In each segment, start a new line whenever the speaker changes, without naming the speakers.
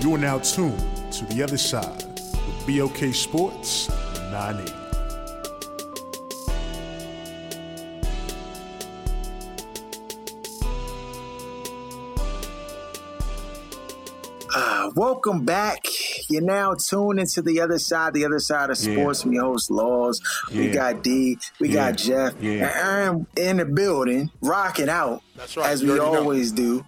You are now tuned to the other side with BOK Sports 980.
Uh, welcome back. You're now tuned into the other side, the other side of sports.
Yeah.
We host Laws. We got D. We
Yeah.
got Jeff.
Yeah.
And Aaron in the building, rocking out.
That's right.
As we
already know.
always do.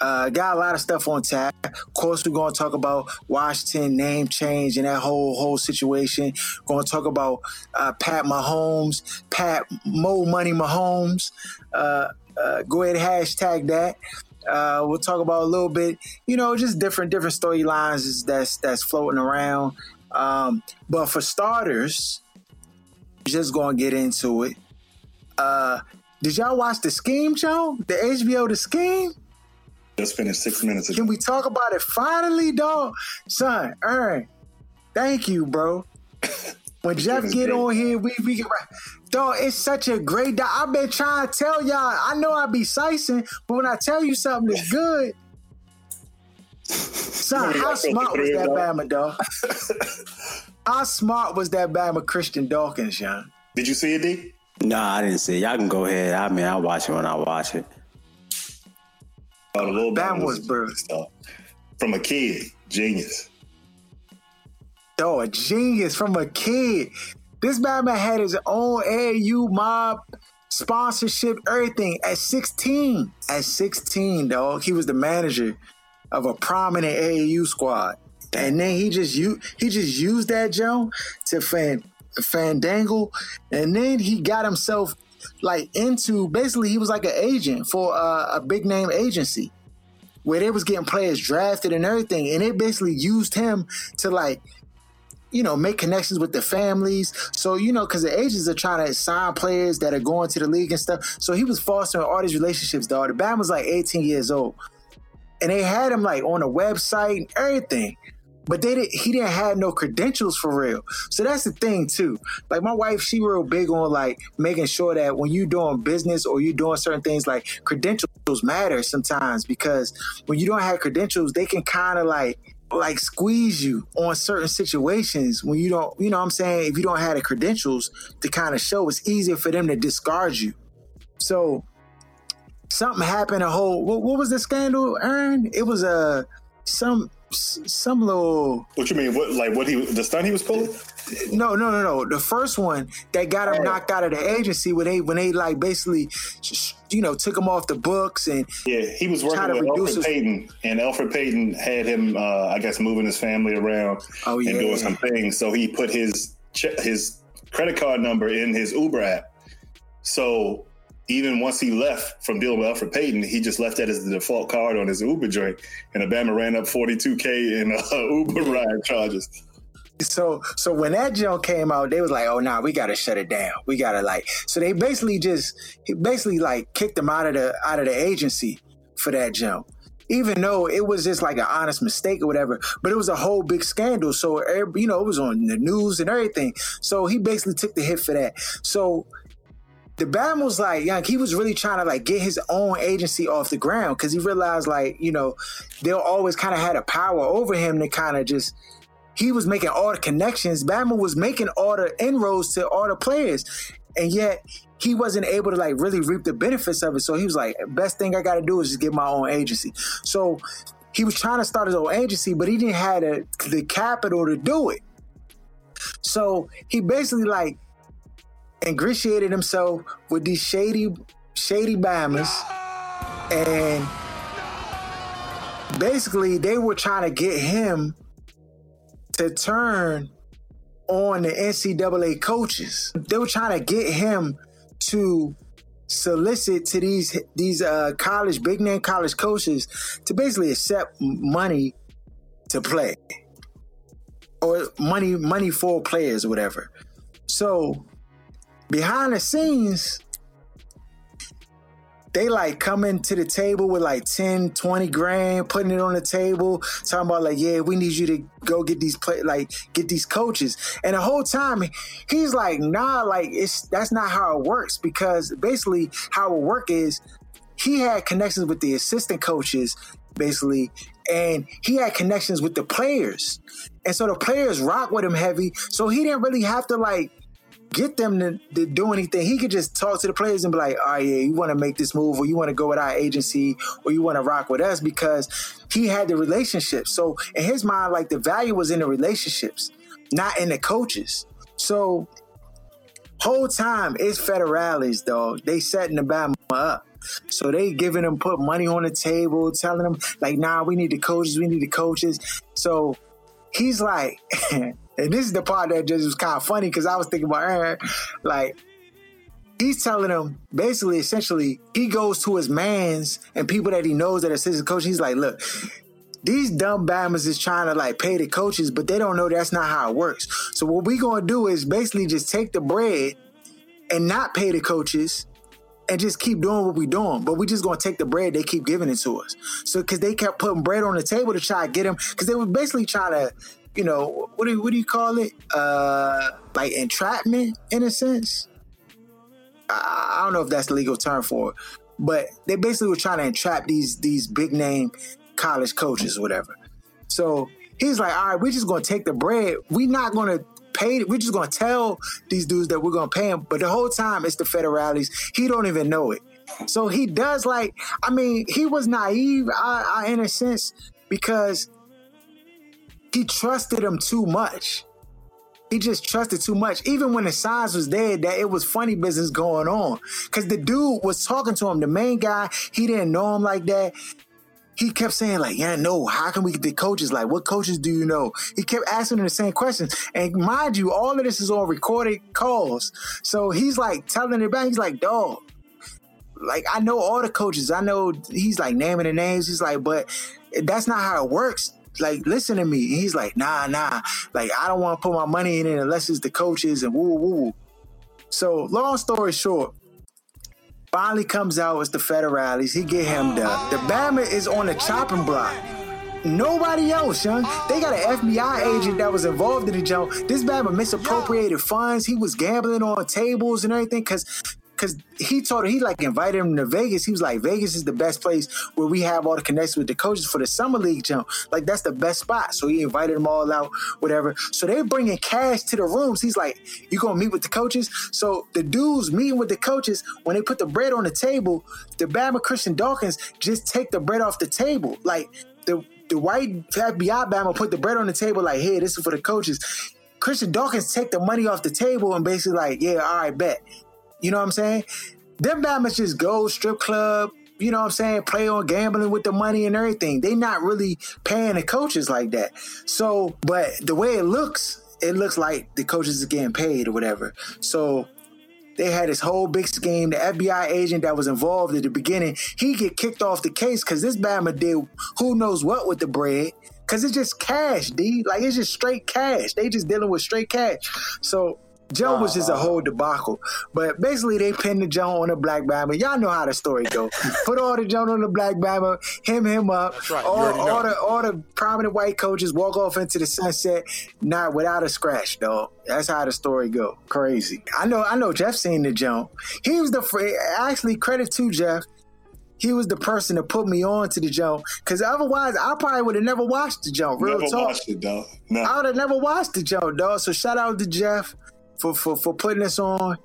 Uh, got a lot of stuff on tap. Of course, we're to talk about Washington name change and that whole whole situation. We're to talk about uh, Pat Mahomes, Pat Mo Money Mahomes. Uh, uh, go ahead, hashtag that. Uh, we'll talk about a little bit, you know, just different different storylines that's that's floating around. Um, but for starters, just gonna get into it. Uh, did y'all watch the Scheme show? The HBO The Scheme?
Just finished six minutes ago.
Can we talk about it finally, dog? Son, Aaron, thank you, bro. When Jeff get
great.
on here, we we get dog. It's such a great. Doc. I've been trying to tell y'all. I know I be sicing, but when I tell you something is good, son, how smart was that Bama dog? How smart was that Bama Christian Dawkins, Sean?
Did you see it, D?
Nah, I didn't see. it. Y'all can go ahead. I mean, I watch it when I watch it.
Oh, the little
Bama was
stuff. From a kid, genius.
Dog, a genius from a kid. This Bama had his own AU mob sponsorship, everything at 16. At 16, dog, he was the manager of a prominent AAU squad. And then he just u- he just used that Joe to fan fandangle, and then he got himself like into basically he was like an agent for uh, a big name agency where they was getting players drafted and everything, and it basically used him to like you know, make connections with the families. So, you know, because the agents are trying to sign players that are going to the league and stuff. So he was fostering all these relationships, dog. The band was like 18 years old. And they had him like on a website and everything. But they didn't, he didn't have no credentials for real. So that's the thing too. Like my wife, she real big on like making sure that when you doing business or you doing certain things, like credentials matter sometimes because when you don't have credentials, they can kind of like like squeeze you on certain situations when you don't, you know what I'm saying? If you don't have the credentials to kind of show, it's easier for them to discard you. So something happened, a whole, what, what was the scandal, Aaron? It was a, some, some little,
What you mean? What like what he the stunt he was pulling?
no, no, no, no. The first one that got him knocked out of the agency when they, when they like basically, you know, took him off the books and
Yeah, he was working with Elfrid
his-
Payton, and Elfrid Payton had him, uh, I guess, moving his family around
Oh,
and doing some things. So he put his che- his credit card number in his Uber app. So even once he left from dealing with Elfrid Payton, he just left that as the default card on his Uber joint, and Obama ran up forty two k in uh, Uber ride charges.
So so when that joke came out, they was like, "Oh, nah, we gotta shut it down. We gotta like." So they basically just basically like kicked him out of the out of the agency for that jump, even though it was just like an honest mistake or whatever. But it was a whole big scandal. So you know, it was on the news and everything. So he basically took the hit for that. So the Bam was like, young, he was really trying to like get his own agency off the ground because he realized like, you know, they'll always kind of had a power over him to kind of just he was making all the connections. Bama was making all the inroads to all the players. And yet he wasn't able to like really reap the benefits of it. So he was like, best thing I gotta do is just get my own agency. So he was trying to start his own agency, but he didn't have the, the capital to do it. So he basically like ingratiated himself with these shady, shady Bamas, and basically they were trying to get him to turn on the NCAA coaches. They were trying to get him to solicit to these these uh, college big name college coaches to basically accept money to play or money money for players or whatever. So behind the scenes, they like coming to the table with like 10, 20 grand, putting it on the table, talking about like, yeah, we need you to go get these play like get these coaches. And the whole time he's like, nah, like it's that's not how it works because basically how it work is he had connections with the assistant coaches, basically, and he had connections with the players. And so the players rock with him heavy. So he didn't really have to like get them to, to, do anything. He could just talk to the players and be like, "Oh yeah, you want to make this move, or you want to go with our agency, or you want to rock with us," because he had the relationships. So in his mind, like the value was in the relationships, not in the coaches. So whole time it's federales, dog. They setting the Bama up. So they giving them put money on the table, telling them like, "Nah, we need the coaches. We need the coaches." So he's like. And this is the part that just was kind of funny because I was thinking about her, like he's telling him basically, essentially, he goes to his mans and people that he knows that are assistant coach. He's like, look, these dumb bammers is trying to like pay the coaches, but they don't know that's not how it works. So what we gonna do is basically just take the bread and not pay the coaches and just keep doing what we're doing. But we just gonna take the bread they keep giving it to us. So because they kept putting bread on the table to try to get him, because they were basically trying to you know, what do what do you call it? Uh, like entrapment in a sense. I, I don't know if that's the legal term for it, but they basically were trying to entrap these these big name college coaches whatever. So he's like, all right, we're just gonna take the bread. We're not gonna pay. We're just gonna tell these dudes that we're gonna pay them. But the whole time it's the federales. He don't even know it. So he does like. I mean, he was naive I, I, in a sense because he trusted him too much. He just trusted too much. Even when the signs was there that it was funny business going on. Cause the dude was talking to him, the main guy, he didn't know him like that. He kept saying, like, yeah, no, how can we get the coaches? Like, what coaches do you know? He kept asking him the same questions. And mind you, all of this is on recorded calls. So he's like telling it back. He's like, dog, like I know all the coaches. I know he's like naming the names. He's like, but that's not how it works like listen to me. And he's like, nah, nah. Like I don't want to put my money in it unless it's the coaches and woo woo. So long story short, finally comes out it's the federales. He get him done. The Bama is on the chopping block. Nobody else, young. They got an FBI agent that was involved in the joke. This Bama misappropriated funds. He was gambling on tables and everything because because he told her, he like invited him to Vegas. He was like, Vegas is the best place where we have all the connections with the coaches for the summer league jump. Like that's the best spot. So he invited them all out, whatever. So they're bringing cash to the rooms. He's like, you gonna meet with the coaches? So the dudes meeting with the coaches when they put the bread on the table, the Bama Christian Dawkins just take the bread off the table. Like the the white FBI Bama put the bread on the table. Like, hey, this is for the coaches. Christian Dawkins take the money off the table and basically like, yeah, all right, bet. You know what I'm saying? Them diamonds just go strip club, you know what I'm saying, play on gambling with the money and everything. They not really paying the coaches like that. So, but the way it looks, it looks like the coaches is getting paid or whatever. So they had this whole big scheme. The FBI agent that was involved at the beginning, he get kicked off the case because this Bama did who knows what with the bread. Cause it's just cash, D. Like it's just straight cash. They just dealing with straight cash. So Joe was just a whole debacle. But basically, they pinned the Joe on the Black Bama. Y'all know how the story go. Put all the Joe on the Black Bama, him him up.
That's right.
All,
all
the all the prominent white coaches walk off into the sunset, not without a scratch, dog. That's how the story go. Crazy. I know. I know. Jeff seen the Joe. He was the actually credit to Jeff he was the person to put me on to the jump. Because otherwise, I probably would have never watched the jump. Real
never
talk.
watched it, dog. No.
I would have never watched the jump, dog. So shout out to Jeff for for, for putting this on.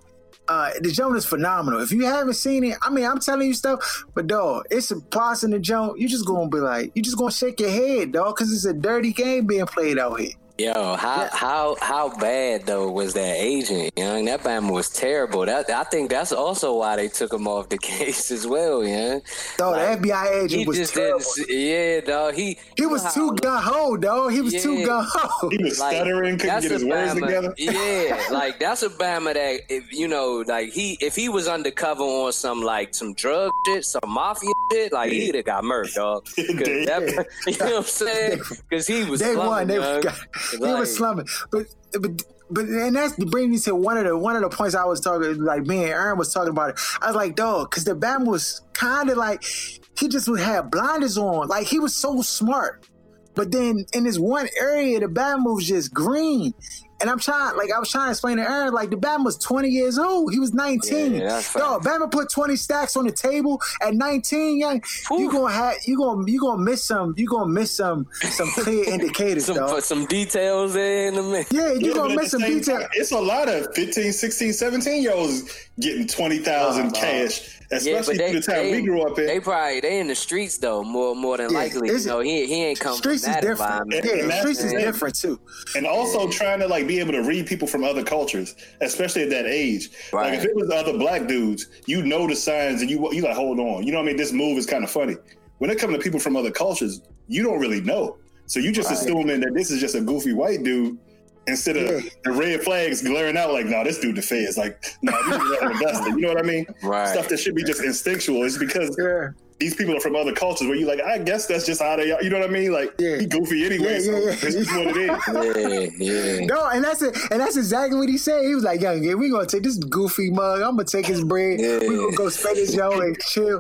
Uh, the jump is phenomenal. If you haven't seen it, I mean, I'm telling you stuff, but dog, it's a plus in the jump. You just gonna be like, you just gonna shake your head, dog, because it's a dirty game being played out here.
Yo, how
Yeah.
how how bad though was that agent, young? That Bama was terrible. That I think that's also why they took him off the case as well, Yeah,
Though
Like,
the FBI agent
He
was
just
terrible.
Yeah, dog. He
He was too
how-
gun ho, though. He was too
Yeah.
gun ho.
He was
Like,
stuttering, couldn't
that's
get his
a
words together.
Yeah, like that's a Bama that if you know, like he if he was undercover on some like some drug shit, some mafia shit, like he'd have got murked, dog. 'Cause
They-
that- you know what I'm saying? Because he was
They won. They, got, he
Like-
was slumming. But but but and that's bringing me to one of the one of the points I was talking like me and Aaron was talking about it. I was like, dog, because the Bama was kind of like he just would have blinders on. Like he was so smart. But then in this one area, the Bama was just green. And I'm trying, like I was trying to explain to Aaron, like the Bama was 20 years old. He was 19.
Yeah, that's
Dog, Bama put 20 stacks on the table at 19. Young, you
Whew.
gonna have you gonna you gonna miss some you gonna miss some some clear indicators,
some
dog.
put some details there in the mix.
Yeah, you
Yeah,
gonna miss some
details. It's a lot of 15, 16, 17 year olds getting 20,000
Oh,
cash,
Yeah,
especially
but they,
the time
they,
we grew up in.
they probably they in the streets though more more than
Yeah,
likely.
it's-
You know, he he ain't come
Streets
from
is
that
different.
environment.
Yeah,
And
streets
the
is different too.
and also trying to like be able to read people from other cultures, especially at that age.
Right.
Like if it was other black dudes, you know the signs and you you like hold on. You know what I mean? This move is kind of funny. When it comes to people from other cultures, you don't really know. So you just
Right.
assuming that this is just a goofy white dude. Instead of
Yeah.
the red flags glaring out like, no, this dude the feds. Like, no, this is not invested. You know what I mean?
Right.
Stuff that should be just instinctual. It's because
Yeah,
these people are from other cultures where you like, I guess that's just how they are. You know what I mean? Like,
Yeah.
he goofy anyway.
Yeah,
so
yeah, yeah.
This what it is.
Yeah, yeah.
no, and that's it, and that's exactly what he said. He was like, "Young, yeah, we gonna take this goofy mug. I'm gonna take his bread.
Yeah.
We gonna go spend his yo and chill."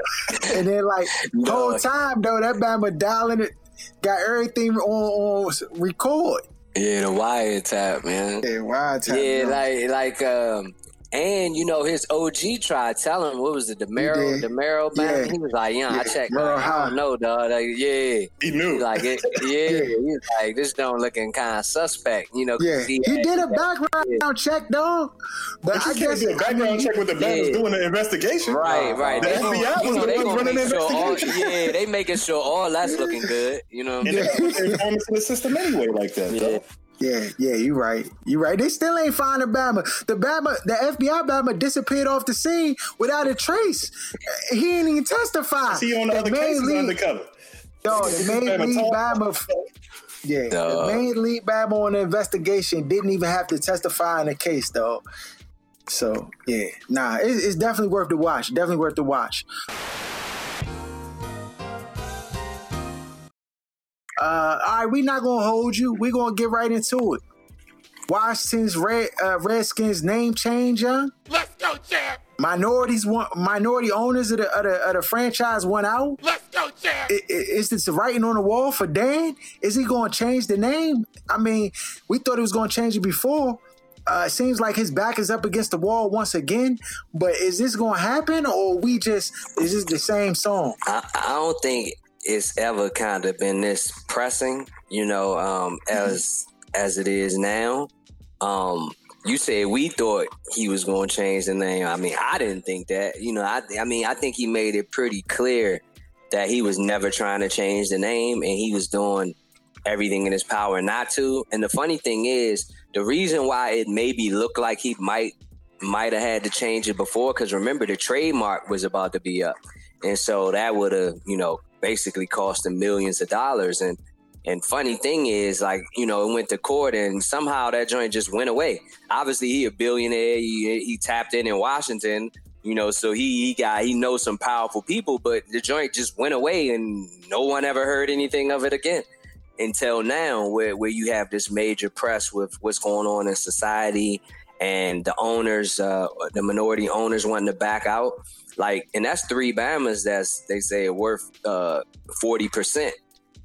And then, like,
No.
whole time though, that Bama dialing it, got everything on, on record.
Yeah, the wiretap, man.
Yeah, time.
Yeah,
yo.
like like um and you know his OG tried telling him what was it, the Merrill
did.
the
Yeah.
He was like, yeah, I
Yeah,
checked.
Merrill
I don't know, dog. Like, yeah.
He knew.
He like it, yeah, he was like this don't looking kind of suspect, you know.
Yeah, he
had-
did a background check though, but
But
I
can't
guess
do a background check with the man who's
Yeah.
doing the investigation.
Right, right.
The
They
FBI was
you know,
the
they
ones running the
make sure all,
investigation.
yeah, they making sure all that's looking good, you know.
And they put the in the system anyway, like that.
Yeah.
though.
Yeah, yeah, you right. You right. They still ain't find the Bama. The Bama, the FBI Bama disappeared off the scene without a trace. He ain't even testify.
See on the, other
main
cases
lead,
undercover.
Yo, the main
Bama
lead
talk.
Bama. Yeah,
Dog.
the main lead Bama on the investigation didn't even have to testify in the case, though. So yeah, nah, it, it's definitely worth the watch. Definitely worth the watch. Uh, all right, we're not gonna hold you. We're gonna get right into it. Washington's Red uh, Redskins name change, young.
Let's go, champ!
Minorities want minority owners of the, of the, of the franchise went out.
Let's go, champ!
I- i- Is this writing on the wall for Dan? Is he going to change the name? I mean, we thought he was going to change it before. Uh, it seems like his back is up against the wall once again. But is this going to happen, or we just is this the same song?
I, I don't think it's ever kind of been this pressing, you know, um, as as it is now. Um, you said we thought he was going to change the name. I mean, I didn't think that. You know, I I mean, I think he made it pretty clear that he was never trying to change the name, and he was doing everything in his power not to. And the funny thing is, the reason why it maybe looked like he might might have had to change it before, because remember the trademark was about to be up. And so that would have, you know, basically cost him millions of dollars. And and funny thing is, like, you know, it went to court and somehow that joint just went away. Obviously, he a billionaire. He, he tapped in in Washington, you know, so he, he got he knows some powerful people, but the joint just went away and no one ever heard anything of it again until now, where where you have this major press with what's going on in society and the owners, uh, the minority owners wanting to back out. Like, and that's three Bamas that's they say are worth uh, forty percent.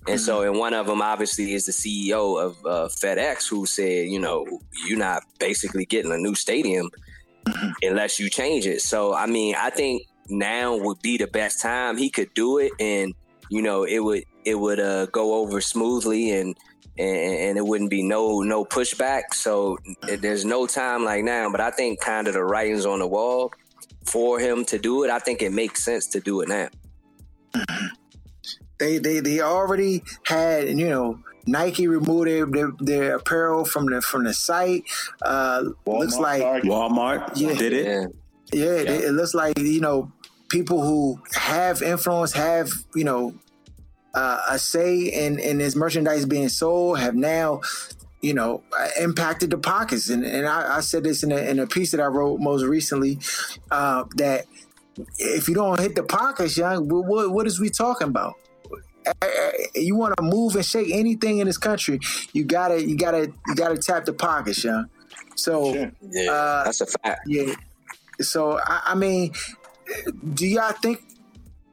And so, and one of them obviously is the CEO of uh, FedEx, who said, you know, you're not basically getting a new stadium unless you change it. So, I mean, I think now would be the best time he could do it, and you know, it would it would uh, go over smoothly, and, and and it wouldn't be no no pushback. So, there's no time like now. But I think kind of the writings on the wall for him to do it. I think it makes sense to do it now.
They they they already had you know Nike removed their, their, their apparel from the from the site. Uh, looks like
Walmart
Yeah.
did it.
Yeah.
yeah, it, it looks like you know people who have influence, have you know uh, a say in in this merchandise being sold, have now you know uh, impacted the pockets. And and I, I said this in a, in a piece that I wrote most recently uh, that if you don't hit the pockets, young, what what, what is we talking about? You want to move and shake anything in this country, you gotta you gotta you gotta tap the pockets, young. So.
Sure.
Yeah,
Uh,
that's a fact.
Yeah. So I, I mean, do y'all think?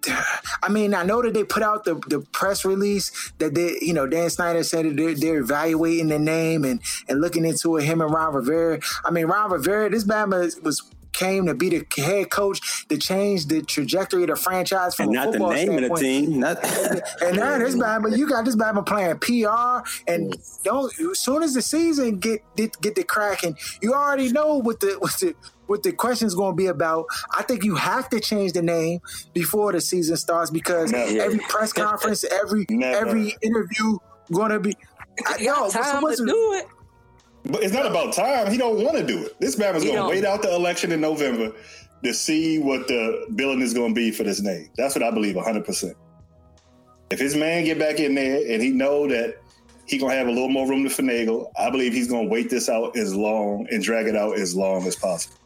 I mean, I know that they put out the, the press release that they, you know, Dan Snyder said that they're, they're evaluating the name and, and looking into it. Him and Ron Rivera. I mean, Ron Rivera, this Bama was came to be the head coach to change the trajectory of the franchise from
And not the name of the team. Not,
And now this Bama, you got this Bama playing PR, and don't as soon as the season get get, get the cracking, you already know what the what the what the question's going to be about. I think you have to change the name before the season starts because
Never.
every press conference, every
Never.
every interview going to be. I,
You
yo,
got
what's-
time
what's-
to do it.
But it's not about time. He don't want to do it. This man was going to wait out the election in November to see what the billing is going to be for this name. That's what I believe 100%. If his man get back in there and he know that he going to have a little more room to finagle, I believe he's going to wait this out as long and drag it out as long as possible.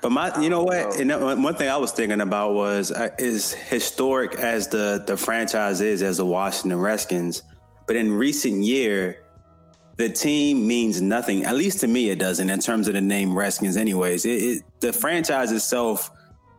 But my, you know what? And one thing I was thinking about was uh, is historic as the the franchise is as the Washington Redskins, but in recent year, the team means nothing. At least to me, it doesn't in terms of the name Redskins. Anyways, it, it, the franchise itself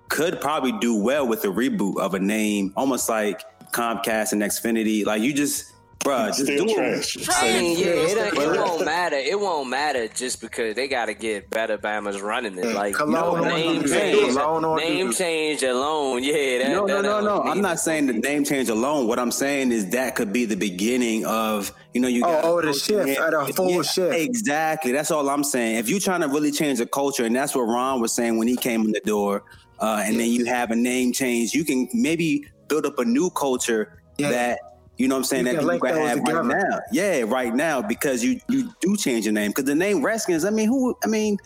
could probably do well with a reboot of a name, almost like Comcast and Xfinity. Like you just, bruh, just
Still
do
trash.
it.
I mean, yeah, it, it won't matter. It won't matter just because they got to get better Bama's running it. Like
Cologne
no, name change, name change alone. Yeah, that,
no, no,
that
no,
don't
no. I'm not saying the name change alone. What I'm saying is that could be the beginning of, you know, you
Oh,
got
oh, the shift, uh, the full shift.
Exactly. That's all I'm saying. If you're trying to really change the culture, and that's what Ron was saying when he came in the door, uh, and then you have a name change, you can maybe build up a new culture
Yeah.
that. You know what I'm saying?
You
that people
link
can
those
have right now. Yeah, right now because you you do change your name because the name Redskins. I mean, who? I mean,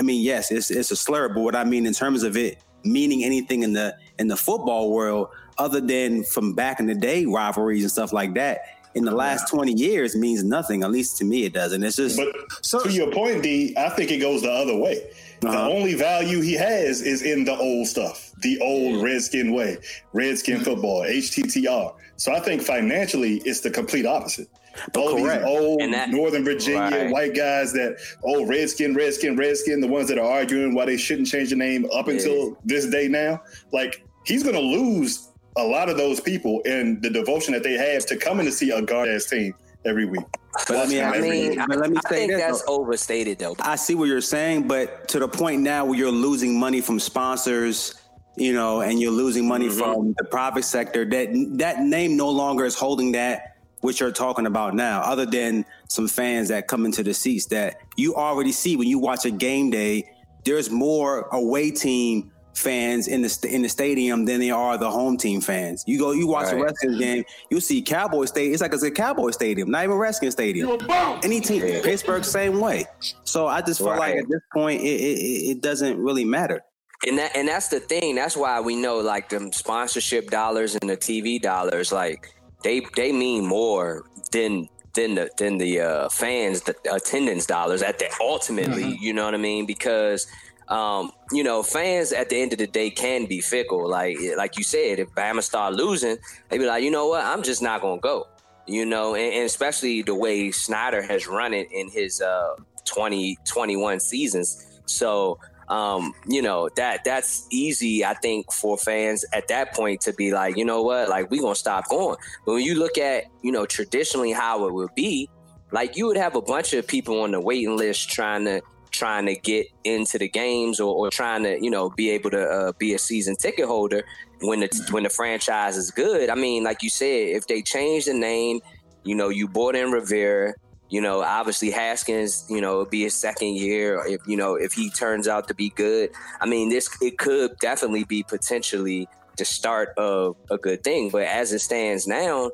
I mean, yes, it's it's a slur, but what I mean in terms of it meaning anything in the in the football world, other than from back in the day rivalries and stuff like that, in the last twenty years means nothing. At least to me, it doesn't. It's just
But
So-
to your point, D, I think it goes the other way. The
Uh-huh.
only value he has is in the old stuff, the old Redskin way, Redskin football, HTTR. So I think financially, it's the complete opposite. But All
correct.
these old
And that-
Northern Virginia
Right.
white guys that, oh, Redskin, Redskin, Redskin, the ones that are arguing why they shouldn't change the name up
Yeah.
until this day now, like he's going to lose a lot of those people and the devotion that they have to coming to see a guard ass team every week.
But let me-
Watching
I mean. I,
But let me
I
say
think
this,
that's
though.
overstated though.
I see what you're saying, but to the point now where you're losing money from sponsors, you know, and you're losing money
Mm-hmm.
from the private sector, that that name no longer is holding that which you're talking about now, other than some fans that come into the seats that you already see when you watch a game day, there's more away team fans in the st- in the stadium than there are the home team fans. You go, you watch a
Right.
Redskins game, you see Cowboy Stadium. It's like it's a Cowboy Stadium, not even Redskins Stadium. Any team, Pittsburgh, same way. So I just feel like at this point, it, it, it it doesn't really matter.
And that and that's the thing. That's why we know like them sponsorship dollars and the TV dollars, like they they mean more than than the than the uh, fans the attendance dollars at the ultimately. You know what I mean? Because um, you know, fans at the end of the day can be fickle. Like like you said, if Bama start losing, they be like, you know what, I'm just not gonna go. You know, and, and especially the way Snyder has run it in his uh 20, 21 seasons. So um, you know that that's easy. I think for fans at that point to be like, you know what, like we gonna stop going. But when you look at you know traditionally how it would be, like you would have a bunch of people on the waiting list trying to trying to get into the games or, or trying to you know be able to uh, be a season ticket holder when the when the franchise is good. I mean, like you said, if they change the name, you know, you bought in Rivera. You know, obviously Haskins, you know, be his second year. If you know, if he turns out to be good, I mean, this it could definitely be potentially the start of a good thing. But as it stands now,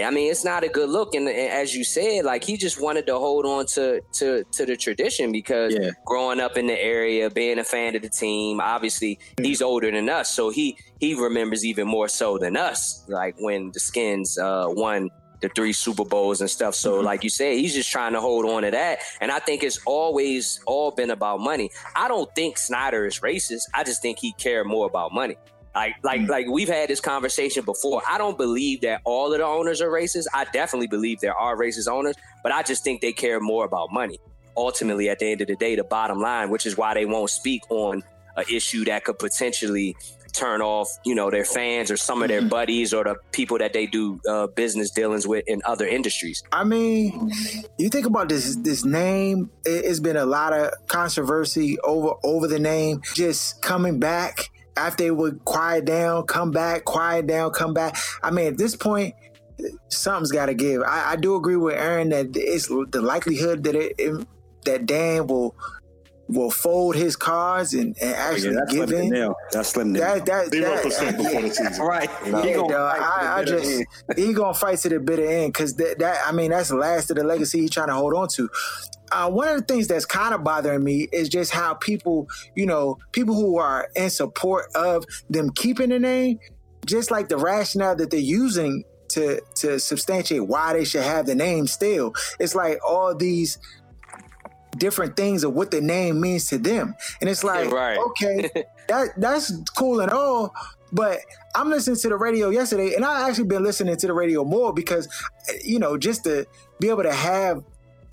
I mean, it's not a good look. And, and as you said, like he just wanted to hold on to to to the tradition because
Yeah.
growing up in the area, being a fan of the team, obviously he's older than us, so he he remembers even more so than us. Like when the Skins uh, won the three Super Bowls and stuff. So, mm-hmm. like you said, he's just trying to hold on to that. And I think it's always all been about money. I don't think Snyder is racist. I just think he cared more about money. Like, like, mm. like we've had this conversation before. I don't believe that all of the owners are racist. I definitely believe there are racist owners, but I just think they care more about money. Ultimately, at the end of the day, the bottom line, which is why they won't speak on an issue that could potentially turn off, you know, their fans or some of their buddies or the people that they do uh, business dealings with in other industries.
I mean, you think about this this name. It, it's been a lot of controversy over over the name. Just coming back after it would quiet down, come back, quiet down, come back. I mean, at this point, something's got to give. I, I do agree with Aaron that it's the likelihood that it, it that Dan will will fold his cards and, and actually
Yeah, that's
give
slim to
in.
nail. That's slim to
That
nail.
that
Zero
that-
percent
yeah.
before the season.
Right.
No.
He
Yeah,
gonna
dog,
fight
I, I just he gonna fight to the bitter end because that, that I mean that's the last of the legacy he's trying to hold on to. Uh, one of the things that's kind of bothering me is just how people, you know, people who are in support of them keeping the name, just like the rationale that they're using to to substantiate why they should have the name still. It's like all these different things of what the name means to them, and it's like,
Right.
okay, that that's cool and all, but I'm listening to the radio yesterday, and I actually been listening to the radio more because, you know, just to be able to have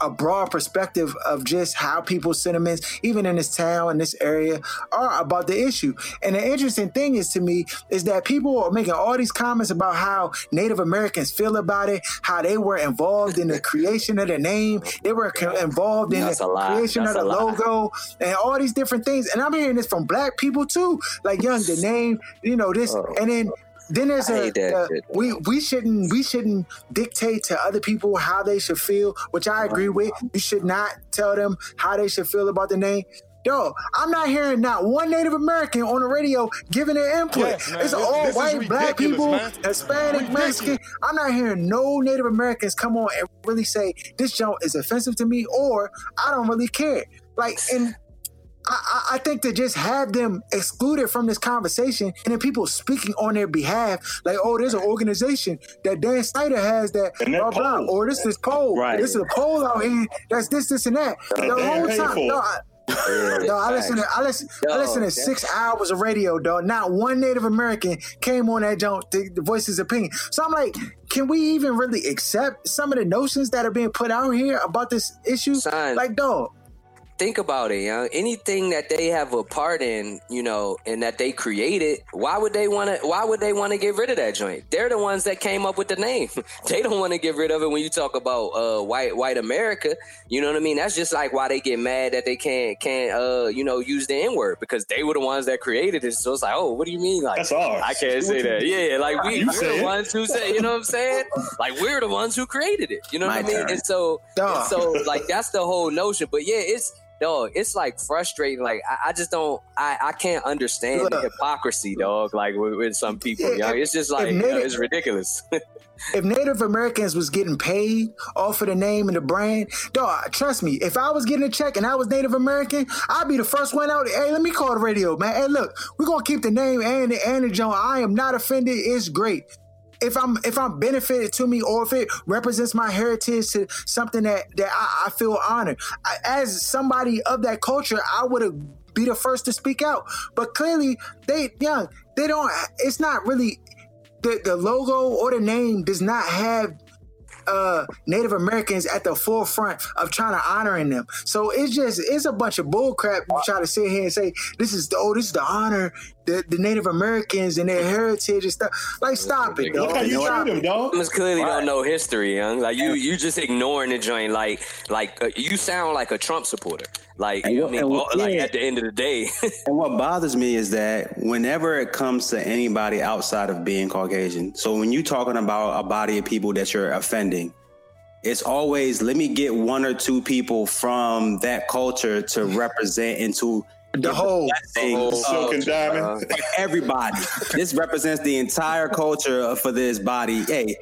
a broad perspective of just how people's sentiments, even in this town in this area, are about the issue. And the interesting thing is to me is that people are making all these comments about how Native Americans feel about it, how they were involved in the creation of the name, they were co- involved in
That's
the creation
That's
of the logo and all these different things. And I'm hearing this from black people too, like young the name, you know this,
Oh.
and then. Then there's
I
a,
hate that
uh,
shit.
we we shouldn't we shouldn't dictate to other people how they should feel, which I agree with. You should not tell them how they should feel about the name. Yo, I'm not hearing not one Native American on the radio giving their input.
Yes,
it's
This-
all
this
white, black people,
man.
Hispanic,
Ridiculous.
Mexican. I'm not hearing no Native Americans come on and really say this joint is offensive to me or I don't really care. Like, and I, I- I think to just have them excluded from this conversation and then people speaking on their behalf, like, oh, there's an organization that Dan Snyder has that,
And that
blah, blah,
poll.
or this is poll,
Right.
this is a poll out here that's this, this, and that. The
damn
whole time, no, I, no, I listen to I listen I listen to
that's-
six hours of radio, dog. Not one Native American came on that joint to, to voice his opinion. So I'm like, can we even really accept some of the notions that are being put out here about this issue?
Son.
Like, dog,
think about it, young. Anything that they have a part in, you know, and that they created, why would they want to? Why would they want to get rid of that joint? They're the ones that came up with the name. they don't want to get rid of it. When you talk about uh, white white America, you know what I mean? That's just like why they get mad that they can't can't uh, you know use the N word because they were the ones that created it. So it's like, oh, what do you mean? Like
That's ours.
I can't say that. Yeah, like we,
You
we're
say
the
it.
ones who say, you know what I'm saying? Like we're the ones who created it. You know what I mean?
turn.
And so, and so like that's the whole notion. But yeah, it's dog. It's like frustrating. Like I, I just don't. I, I can't understand the hypocrisy, dog. Like with, with some people,
Yeah,
yo.
if-
It's just like it's ridiculous.
if Native Americans was getting paid off of the name and the brand, dog, trust me, if I was getting a check and I was Native American, I'd be the first one out. Hey, let me call the radio, man. Hey, look, we're gonna keep the name and the and the. I am not offended. It's great. If I'm if I'm benefited to me or if it represents my heritage to something that that I, I feel honored. I, as somebody of that culture, I would be the first to speak out. But clearly, they young, they don't. It's not really the, the logo or the name does not have uh Native Americans at the forefront of trying to honoring them. So it's just it's a bunch of bullcrap. you try to sit here and say this is the oh this is the honor the, the Native Americans and their heritage and stuff. Like stop it,
Look how you
Stop
treat him,
it.
dog.
Just clearly don't know history, young. Like you, you just ignoring the joint. Like, like uh, you sound like a Trump supporter. Like, you know what I mean?
And-
Well, like
yeah.
at the end of the day,
And what bothers me is that whenever it comes to anybody outside of being Caucasian, so when you're talking about a body of people that you're offending, it's always let me get one or two people from that culture to represent into
The whole
things
Silk and diamond.
everybody. this represents the entire culture for this body. Hey,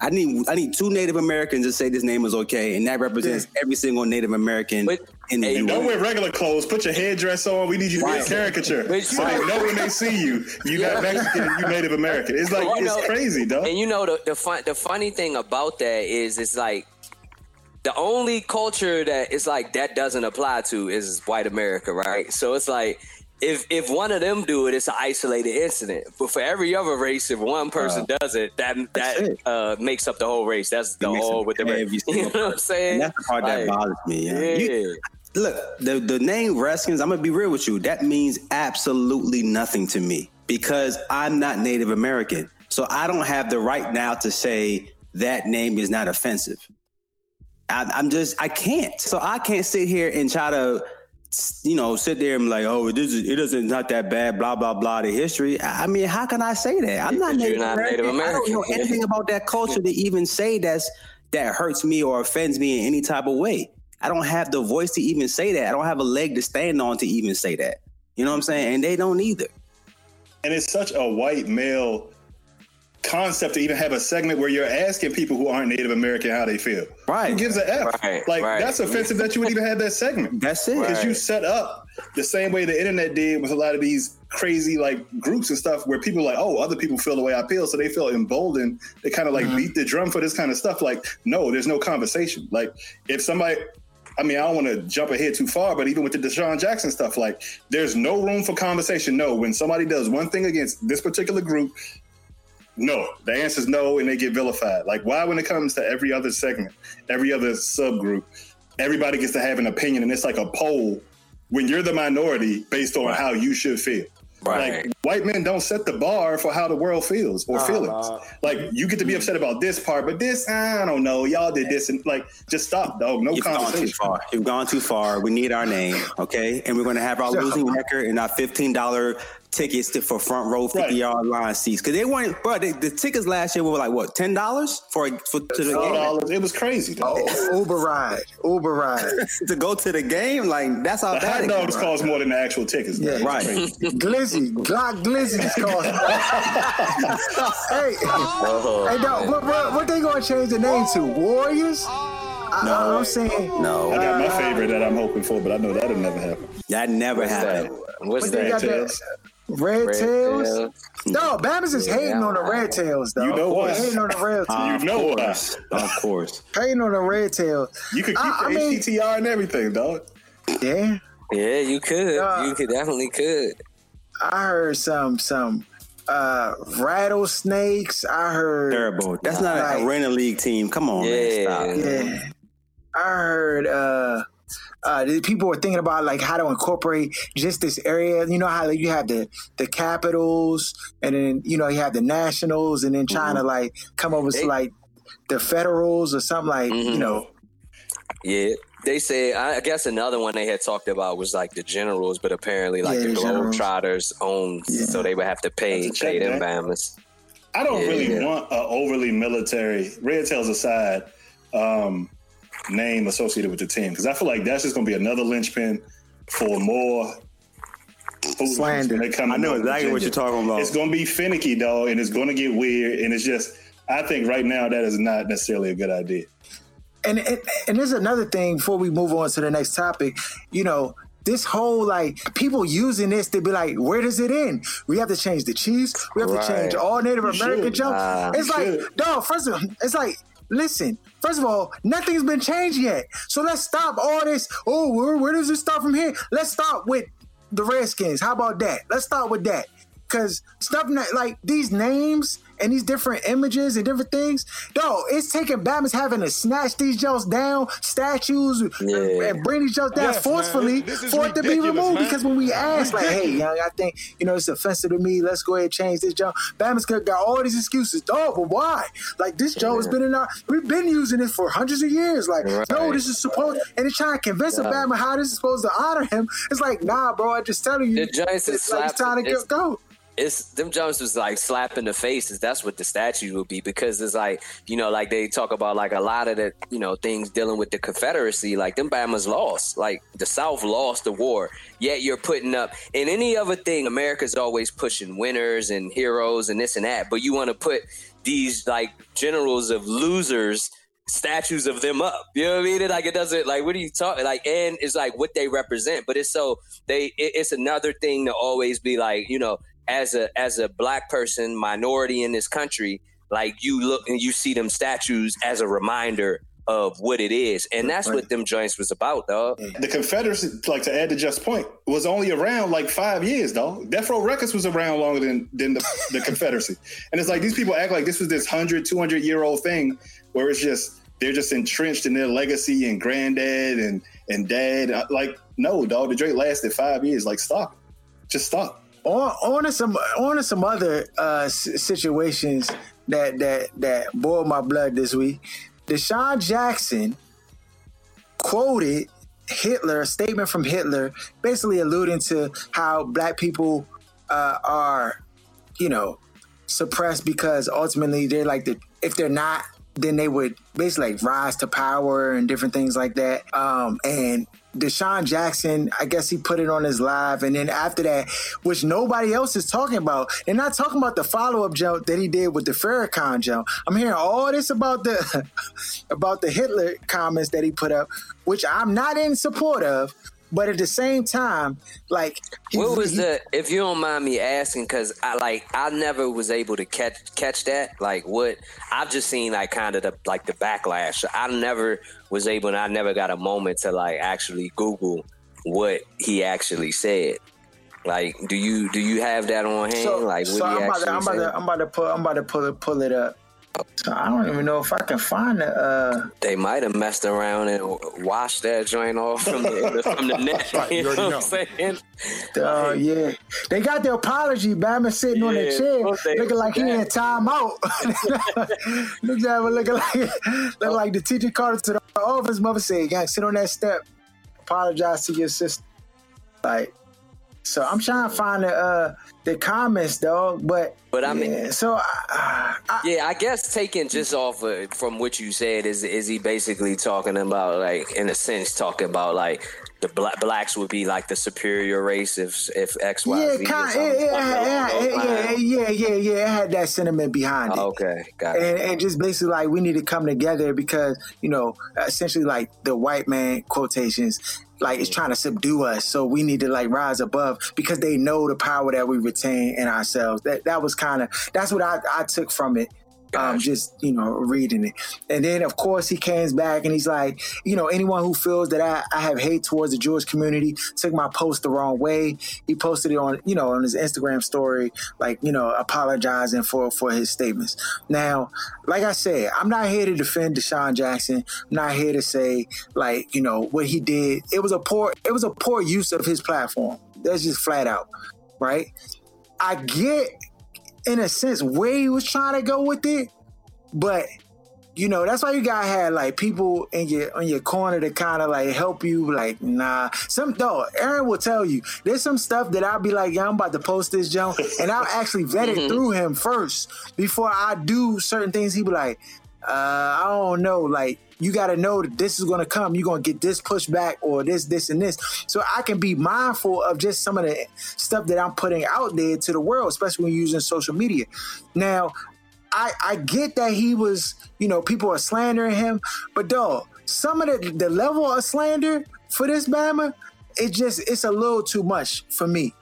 I need I need two Native Americans to say this name is okay, and that represents every single Native American
But-
in the
Hey,
And don't wear regular clothes. Put your headdress on. We need you to be a caricature.
But
So
you
they
know-
know when they see you, you not Mexican, you Native American. It's oh, like
You
it's
know-
crazy, dog.
And you know the the fun the funny thing about that is it's like the only culture that it's like that doesn't apply to is white America, right? So it's like if if one of them do it, it's an isolated incident. But for every other race, if one person does it, that that
it.
uh, makes up the whole race. That's the whole with the race. You know what I'm saying?
And that's the part that bothers me. Yeah.
Yeah.
You- look, the the name Redskins. I'm gonna be real with you. That means absolutely nothing to me because I'm not Native American, so I don't have the right now to say that name is not offensive. I, I'm just I can't. So I can't sit here and try to. You know, sit there and be like, oh, it is, it isn't not that bad, blah blah blah. The history. I I mean, how can I say that? I'm not
Because
Native
you're not
American.
Native
I don't know anything about that culture to even say that's that hurts me or offends me in any type of way. I don't have the voice to even say that. I don't have a leg to stand on to even say that. You know what I'm saying? And they don't either.
And it's such a white male concept to even have a segment where you're asking people who aren't Native American how they feel.
Right.
Who gives a F?
Right,
like
right.
that's offensive that you would even have that segment.
That's it.
Because you set up the same way the internet did with a lot of these crazy like groups and stuff where people are like, oh, other people feel the way I feel, so they feel emboldened. They kind of like
Mm-hmm.
beat the drum for this kind of stuff. Like, no, there's no conversation. Like, if somebody, I mean, I don't want to jump ahead too far, but even with the DeSean Jackson stuff, like, there's no room for conversation. No, when somebody does one thing against this particular group, no, the answer is no, and they get vilified. Like, why, when it comes to every other segment, every other subgroup, everybody gets to have an opinion, and it's like a poll when you're the minority based on how you should feel.
Right.
Like, white men don't set the bar for how the world feels or feelings. Like, you get to be upset about this part, but this, I don't know, y'all did this, and like, just stop, dog. No
You've gone too far. You've gone too far. We need our name, okay? And we're going to have our losing record and our fifteen dollar tickets to, for front row fifty
Right.
yard line seats because they weren't. Bro, they, the tickets last year were like what ten dollars for for to the game
$4. It was crazy, dog.
Oh, Uber ride, Uber ride.
to go to the game. Like that's how
The
bad
hot
it
dogs cost more than the actual tickets.
Yeah.
dog. It's
Right.
crazy.
Glizzy, Glock Glizzy's cost. hey,
Oh,
hey, dog, what, what, what they gonna change the name to? Warriors? I,
No.
I'm saying
No,
I got my favorite that I'm hoping for, but I know that'll never happen.
that never
What's that?
happened.
What's
What they
that?
Got
Tails.
Red,
Red
Tails.
Tails.
No, Bama's is hating on the Red Tails, though.
You know what?
Hating on the Red Tails.
You
of
know why.
course, of course.
hating on the Red Tails.
You could keep
I-
the
I mean-
HTTR and everything, dog.
Yeah.
Yeah, you could.
Uh,
you could definitely could.
I heard some some uh rattlesnakes. I heard
Terrible. That's not
Right.
an arena league team. Come on, man.
Yeah.
Stop.
Yeah. I heard uh uh people were thinking about like how to incorporate just this area. You know how you have the the capitals and then you know you have the nationals and then trying to like come up with
They-
like the federals or something like you
Mhm.
know
Yeah, they said. I guess another one they had talked about was like the generals, but apparently like
Yeah,
the
the generals.
Globetrotters own, so they would have to pay
Have to
pay them
that.
Bama's.
I don't
Yeah.
really want an overly military, Red Tails aside, um, name associated with the team because I feel like that's just going to be another linchpin for more foolishness
Slander.
when they come
I know
Northern
exactly what you're talking about.
It's going to be finicky, dog, and it's going to get weird. And it's just, I think right now that is not necessarily a good idea.
and and, and there's another thing before we move on to the next topic. You know, this whole like people using this to be like, where does it end? We have to change the Chiefs. We have
Right.
to change all Native
You
American
should.
jump.
Uh,
it's like,
should.
no. First of all, it's like, listen. First of all, nothing's been changed yet. So let's stop all this. Oh, where, where does it start from here? Let's start with the Redskins. How about that? Let's start with that. Cause stuff like these names and these different images and different things, no, it's taking Batman's having to snatch these jokes down, statues, and-
Yeah.
and bring these jokes down
Yes,
forcefully
man. This is
for it to be removed.
man.
Because when we ask, like, hey, young, I think you know it's offensive to me. Let's go ahead and change this joke. Batman's got got all these excuses. Oh, but why? Like this joke has been in our. We've been using it for hundreds of years. Like, no, this is supposed. And it's trying to convince a
Yeah.
Batman how this is supposed to honor him. It's like, nah, bro. I'm just telling you.
The Giants is
it's like it's time to
it's-
go.
It's them jumps was like slapping the faces. That's what the statue would be because it's like you know, like they talk about like a lot of the you know things dealing with the Confederacy. Like them Bama's lost. Like the South lost the war. Yet you're putting up in any other thing. America's always pushing winners and heroes and this and that. But you want to put these like generals of losers statues of them up. You know what I mean? Like it doesn't like what are you talking like and it's like what they represent. But it's so they it, it's another thing to always be like, you know, as a as a black person, minority in this country, like you look and you see them statues as a reminder of what it is. And that's what them joints was about, dog.
The Confederacy, like to add to Just Point, was only around like five years, dog. Death Row Records was around longer than, than the, the Confederacy. And it's like these people act like this was this 100, 200 year old thing where it's just, they're just entrenched in their legacy and granddad and, and dad. Uh, like, no, dog, the Drake lasted five years. Like, stop. Just stop.
On, on to some on to some other uh, situations that that that boiled my blood this week. DeSean Jackson quoted Hitler, a statement from Hitler, basically alluding to how black people uh, are, you know, suppressed because ultimately they're like the if they're not, then they would basically like rise to power and different things like that. Um, and DeSean Jackson, I guess he put it on his live, and then after that, which nobody else is talking about, they're not talking about the follow up jump that he did with the Farrakhan jump. I'm hearing all this about the about the Hitler comments that he put up, which I'm not in support of. But at the same time, like
what was he, the? If you don't mind me asking, because I like I never was able to catch catch that. Like what I've just seen, like kind of the like the backlash. I never was able, and I never got a moment to like actually Google what he actually said. Like, do you do you have that on hand?
So,
like,
so I'm about, to, I'm, about to, I'm about to pull I'm about to pull it pull it up. So I don't even know if I can find it. Uh,
they might have messed around and washed that joint off from the from the net. right, you, know, know, what I'm saying?
Uh, yeah, they got the apology. Bama sitting yeah, on the chair, looking like that. he in timeout. Looks at him looking like look like the teacher called to the office. Mother said, "Gang, sit on that step. Apologize to your sister." Like, so I'm trying to find the uh, the comments, dog. But
but I mean,
yeah, so
I, I, yeah, I guess taking just off of, from what you said is is he basically talking about like in a sense talking about like the black, blacks would be like the superior race if if X Y
yeah, kind, yeah, yeah, yeah, yeah, yeah, yeah, It had that sentiment behind it.
Okay, got it.
And, and just basically like we need to come together because you know essentially like the white man quotations like is trying to subdue us. So we need to like rise above because they know the power that we retain in ourselves. That that was kind of that's what I, I took from it um, just you know reading it. And then of course he comes back and he's like, you know, anyone who feels that I, I have hate towards the Jewish community took my post the wrong way. He posted it on you know on his Instagram story, like you know apologizing for for his statements. Now, like I said, I'm not here to defend DeSean Jackson. I'm not here to say like you know what he did. It was a poor it was a poor use of his platform. That's just flat out, right? I get in a sense where he was trying to go with it, but you know that's why you gotta have like people in your on your corner to kind of like help you. Like nah, some though Aaron will tell you there's some stuff that I'll be like, yeah, I'm about to post this jump, and I'll actually vet it mm-hmm. through him first before I do certain things. He be like, uh, I don't know, like you got to know that this is going to come. You're going to get this pushback or this, this, and this. So I can be mindful of just some of the stuff that I'm putting out there to the world, especially when you're using social media. Now, I, I get that he was, you know, people are slandering him, but dog, some of the, the level of slander for this Bama, it just, it's a little too much for me.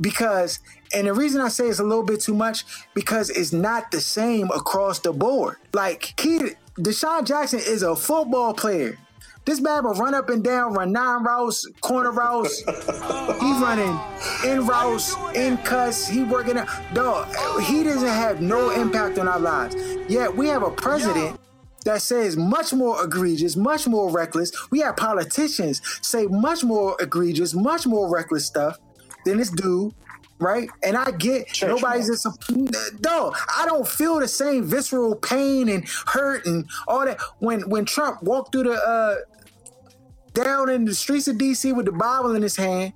Because, and the reason I say it's a little bit too much, because it's not the same across the board. Like, he, DeSean Jackson is a football player. This man will run up and down, run nine routes, corner routes. He's running in routes, in cuts. He working out. Dog, he doesn't have no impact on our lives. Yet we have a president that says much more egregious, much more reckless. We have politicians say much more egregious, much more reckless stuff than this dude right? And I get Church nobody's just no. I don't feel the same visceral pain and hurt and all that when when Trump walked through the uh, down in the streets of DC with the Bible in his hand.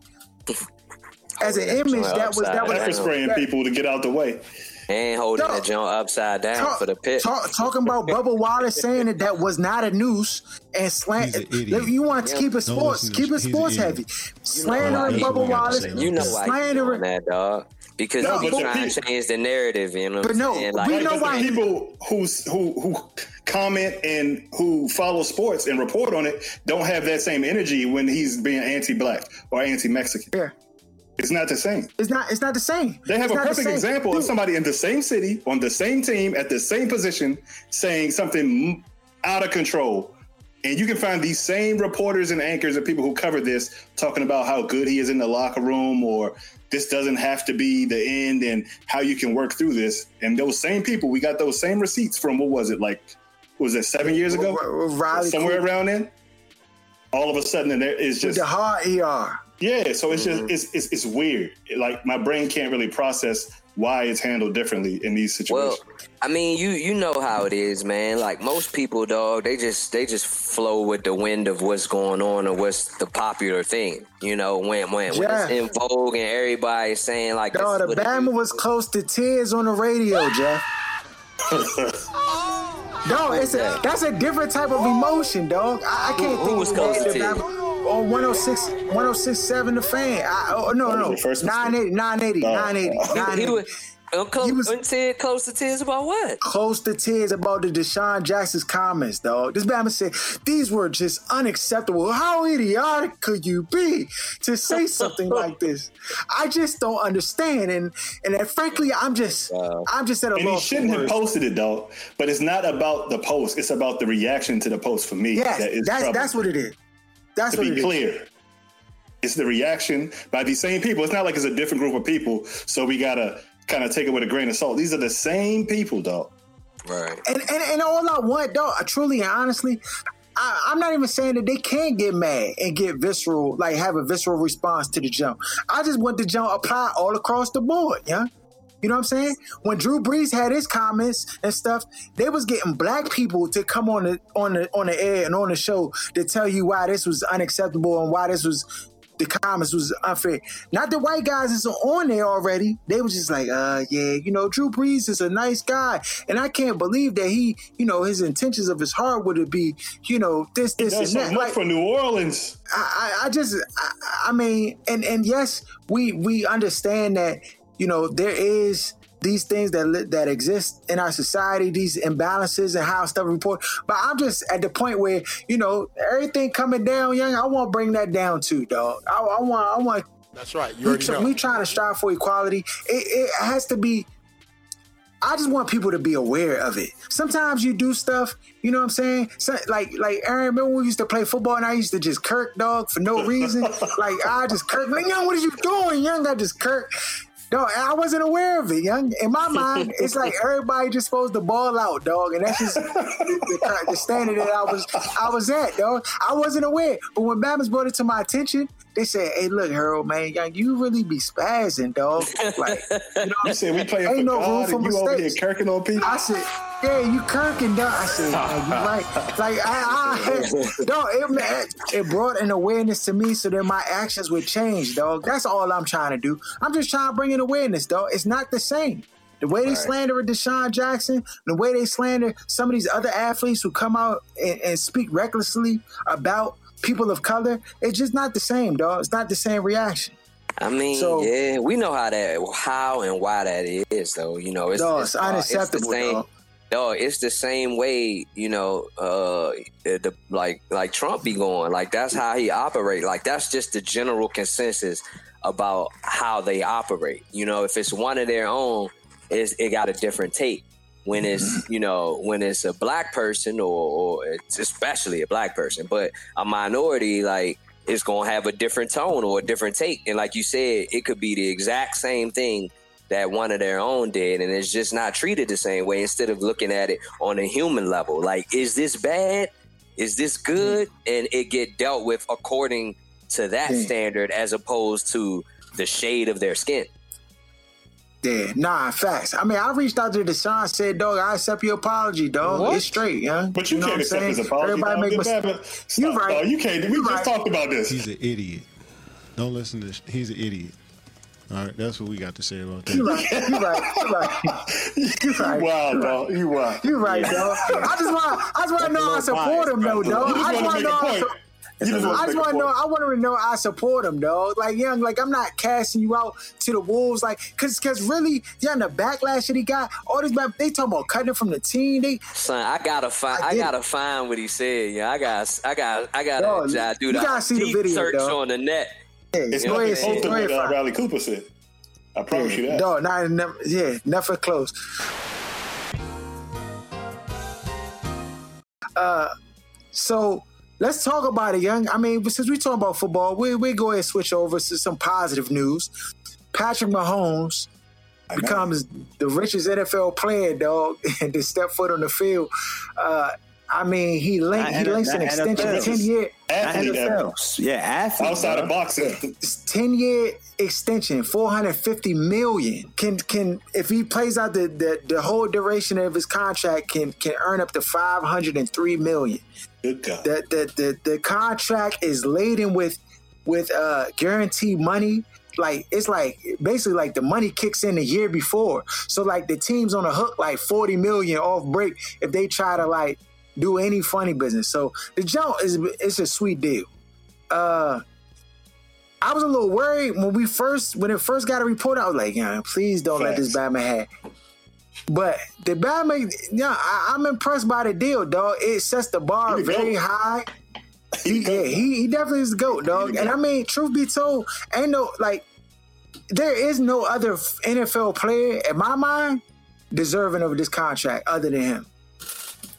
as an image that was that was
Pepper spraying people to get out the way.
And holding
Yo,
that joint upside down
Talk-
for the pit.
talk- talking about Bubba Wallace saying that that was not a noose and slant.
He's an idiot.
You want to keep it sports,
listen to
keep it sports heavy.
why
Slandering
he-
Bubba Wallace,
You know why he's doing
slandering.
that, dog. Because
No,
he's
but the
trying to change the narrative, you know what
But
I'm
no,
saying?
we know why
people who's, who who comment and who follow sports and report on it don't have that same energy when he's being anti-black or anti-Mexican.
Yeah,
It's not the same.
it's not. It's not the same.
They have
It's
a perfect example of somebody in the same city, on the same team, at the same position, saying something out of control. And you can find these same reporters and anchors and people who cover this talking about how good he is in the locker room or this doesn't have to be the end and how you can work through this. And those same people, we got those same receipts from what was it, like, was it seven years ago?
Riley
Somewhere
Cooper
around then? All of a sudden, there is
with
just
the hard ER.
Yeah, so it's
Mm-hmm.
just it's, it's it's weird. Like my brain can't really process why it's handled differently in these situations.
well,
situations.
I mean, you you know how it is, man. Like most people, dog, they just they just flow with the wind of what's going on or what's the popular thing. You know, when when, when it's in vogue and everybody's saying like, this
Dog, the
what
Bama was close to tears on the radio, Jeff. dog, it's a that's a different type of emotion, dog. I, I can't
Who- who
think
was
of
close to
the
tears?
Bama- On 106, 1067 the fan. I, oh, no,
That was
no.
your first mistake.
980, 980,
Oh.
980,
He,
980.
was uh, close,
He was-
until close to tears about what?
close to tears about the DeSean Jackson's comments, dog. This Bama said these were just unacceptable. How idiotic could you be to say something like this? I just don't understand, and and then, frankly, I'm just I'm just at a
And he
loss. for
shouldn't have
words.
posted it though. But it's not about the post; it's about the reaction to the post. For me,
Yes,
that is
that's
trouble.
that's what it is. That's
to
what
be
it is.
clear. It's the reaction by these same people. It's not like it's a different group of people, so we gotta kind of take it with a grain of salt. These are the same people, dog.
Right.
And, and and all I want, though, truly and honestly, I, I'm not even saying that they can't get mad and get visceral, like have a visceral response to the jump. I just want the jump apply all across the board, yeah. You know what I'm saying? When Drew Brees had his comments and stuff, they was getting black people to come on the on the on the air and on the show to tell you why this was unacceptable and why this was the comments was unfair. Not the white guys is on there already. They was just like, uh, yeah, you know, Drew Brees is a nice guy, and I can't believe that he, you know, his intentions of his heart would be, you know, this, this,
That's
and that. Like,
for New Orleans.
I, I I just, I, I mean, and and yes, we we understand that you know there is these things that that exist in our society, these imbalances and how stuff report. But I'm just at the point where you know everything coming down, young. I want to bring that down too, dog. I, I want, I want.
That's right. You
We,
already
tr-
know.
we trying to strive for equality. It, it has to be. I just want people to be aware of it. Sometimes you do stuff, you know what I'm saying? So, like, like Aaron, remember when we used to play football and I used to just kirk dog for no reason? like, I just kirk, like, young, what are you doing, young? I just kirk. Dog, I wasn't aware of it, young. In my mind, it's like everybody just supposed to ball out, dog, and that's just the, the, the standard that I was I was at, dog. I wasn't aware, but when Bama's brought it to my attention, they said, "Hey, look, Harold, man, you really be spazzing, dog. Like, you know, what I'm
said we playing
Ain't
for
no room
God,
for
and you over here kirking on people.
I said, yeah, you kirking, dog. I said, you right. Like, I, I dog, it, it brought an awareness to me so that my actions would change, dog. That's all I'm trying to do. I'm just trying to bring in awareness, dog. It's not the same. The way they slander DeSean Jackson, the way they slander some of these other athletes who come out and, and speak recklessly about people of color, it's just not the same, dog. It's not the same reaction.
I mean,
So-
yeah, we know how that, how and why that is, though. You know, it's,
Dog, it's
uh,
unacceptable,
the same,
dog.
dog, it's the same way, you know, uh, the like like Trump be going. Like that's how he operate. Like that's just the general consensus about how they operate. You know, if it's one of their own, it's, it got a different take. When it's you know when it's a black person or, or it's especially a black person, but a minority like it's gonna have a different tone or a different take. And like you said, it could be the exact same thing that one of their own did, and it's just not treated the same way. Instead of looking at it on a human level, like is this bad? Is this good? Mm-hmm. And it get dealt with according to that
Yeah.
standard as opposed to the shade of their skin.
Yeah, nah, facts. I mean, I reached out to DeSean, and said, "Dog, I accept your apology, dog.
What?
It's straight, yeah."
But you,
know
can't
what I'm
accept his apology.
Everybody
dog.
make
Get
mistakes.
back-
You
Stop,
right.
dog. You can't. We
You
just
right.
talked about this.
He's an idiot. Don't listen to. Sh- he's an idiot.
All right, that's what we got to say about
You
that.
right. You right. You right. You right.
Wow, dog. You wow.
You right, dog. I just want. I just want to know I support him, though, dog. I just
want
want
to
to
make a
know. I
You just
I
want
just
to
want to know. I want to know I support him, though. Like, young, like I'm not casting you out to the wolves, like, cause, cause really, yeah, in the backlash that he got, all this, back, they talking about cutting him from the team. They,
Son, I gotta find.
I
I, gotta find what he said. Yeah, I got. I got. I gotta
Dog,
uh, do
you gotta see the
deep
video,
search
dog.
on the net.
yeah,
It's
go
nothing
ahead,
close
see,
to what uh. Riley Cooper said. I promise you that.
No, not never, yeah, never close. Uh, so let's talk about it, young. I mean, since we talking about football, we we go ahead and switch over to some positive news. Patrick Mahomes becomes the richest NFL player, dog, and to step foot on the field. Uh, I mean, he linked, he links an extension, ten year,
Athlete,
NFL.
athlete.
Yeah, athlete.
outside of
bro.
boxing.
10 year extension, 450 million. Can can if he plays out the, the, the whole duration of his contract can can earn up to 503 million.
Good God.
The the the, the contract is laden with with uh guaranteed money. Like it's like basically like the money kicks in the year before. So like the team's on a hook like 40 million off break if they try to like do any funny business. So the jump is it's a sweet deal. Uh I was a little worried when we first when it first got a report. I was like, yeah, please don't let this. Batman have. But the Batman, yeah, I, I'm impressed by the deal, dog. It sets the bar very high.
He
He, yeah, he, he definitely is the goat, dog. And I mean, truth be told, ain't no like, there is no other NFL player in my mind deserving of this contract other than him.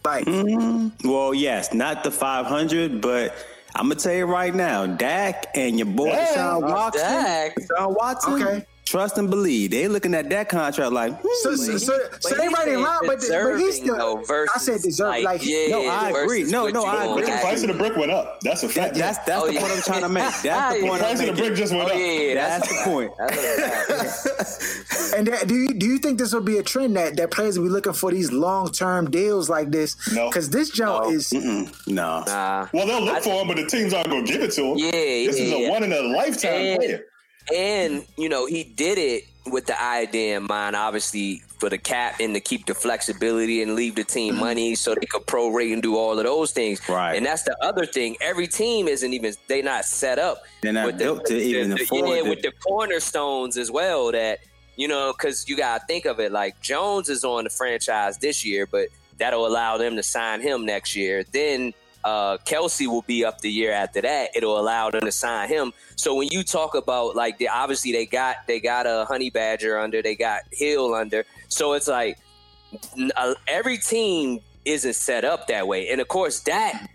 Like,
Mm-hmm. Well, yes, not the 500, but I'm gonna tell you right now, Dak and your boy
Dak.
Deshaun Watson,
Dak.
Deshaun Watson,
Okay.
Trust and believe. They looking at that contract like, hmm,
so, so, so, so they
writing
right in
said
line, but, but he's still.
though, versus,
I said deserve, like,
yeah,
No, I agree. No, no,
you
I agree.
The price of the brick went up. That's a fact.
that's that's
Oh,
the
yeah.
point I'm trying to make. That's the
The
point
the
I'm
price of the brick just went
Oh
up.
yeah,
That's the point.
That's.
And that, do you do you think this will be a trend that that players will be looking for these long term deals like this?
No.
because this jump
No.
is
Mm-mm, no.
Nah.
Well, they'll look
I-
for him, but the teams aren't going to give it to him.
Yeah,
This is a one in a lifetime player.
And you know, he did it with the idea in mind, obviously, for the cap and to keep the flexibility and leave the team mm-hmm. money so they could prorate and do all of those things.
Right.
And that's the other thing. Every team isn't even they're not set up.
They're not
with
built to even afford
yeah,
the-
with the cornerstones as well. That you know, because you gotta think of it like Jones is on the franchise this year, but that'll allow them to sign him next year. Then uh, Kelce will be up the year after that. It'll allow them to sign him. So when you talk about like the obviously they got they got a honey badger under, they got Hill under. So it's like uh, every team isn't set up that way. And of course that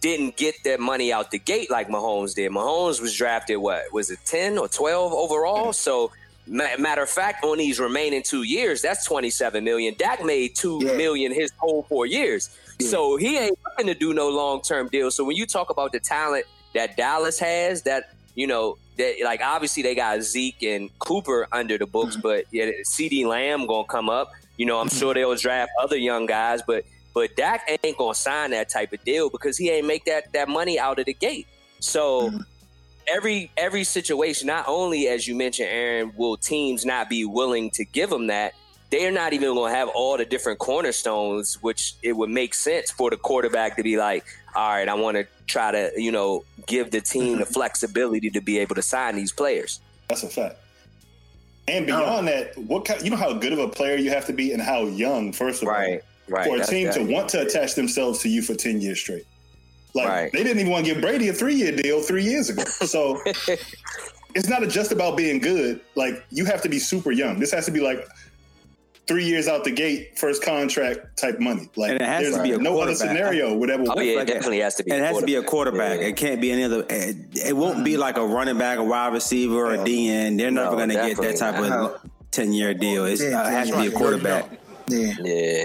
didn't get that money out the gate like Mahomes did. Mahomes was drafted what was it 10 or 12 overall? So matter of fact on these remaining 2 years that's 27 million. Dak made two
Yeah.
million his whole 4 years. So he ain't to do no long-term deal. So when you talk about the talent that Dallas has that you know that like obviously they got Zeke and Cooper under the books, mm-hmm. but yeah, CeeDee Lamb gonna come up. You know, I'm mm-hmm. sure they'll draft other young guys, but but Dak ain't gonna sign that type of deal because he ain't make that that money out of the gate. So mm-hmm. every every situation, not only as you mentioned, Aaron, will teams not be willing to give him that. They're not even going to have all the different cornerstones, which it would make sense for the quarterback to be like, all right, I want to try to, you know, give the team the flexibility to be able to sign these players.
That's a fact. And beyond that, what kind, you know how good of a player you have to be and how young, first of all,
right.
for a
that's
team to
that.
want to attach themselves to you for 10 years straight. Like,
Right.
they didn't even want to give Brady a three year deal three years ago. So it's not just about being good. Like, you have to be super young. This has to be like three years out the gate, first contract type money. Like,
And it has
there's
to be a
no other scenario would ever
Oh yeah,
like
it definitely has to be.
It has to be a quarterback.
Yeah.
It can't be any other. It, it won't be like a running back, a wide receiver, or a DN. They're never
No,
going to get that type of ten year deal. It's,
Yeah,
uh, it has to be a quarterback.
yeah,
Yeah.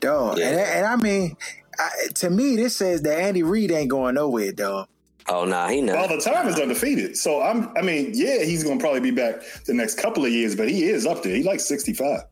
dog.
Yeah.
And, and I mean, I, to me, this says that Andy Reid ain't going nowhere, dog.
Oh nah, he
knows.
All
the time is undefeated. So I'm I mean, yeah, he's gonna probably be back the next couple of years, but he is up there. He like 65.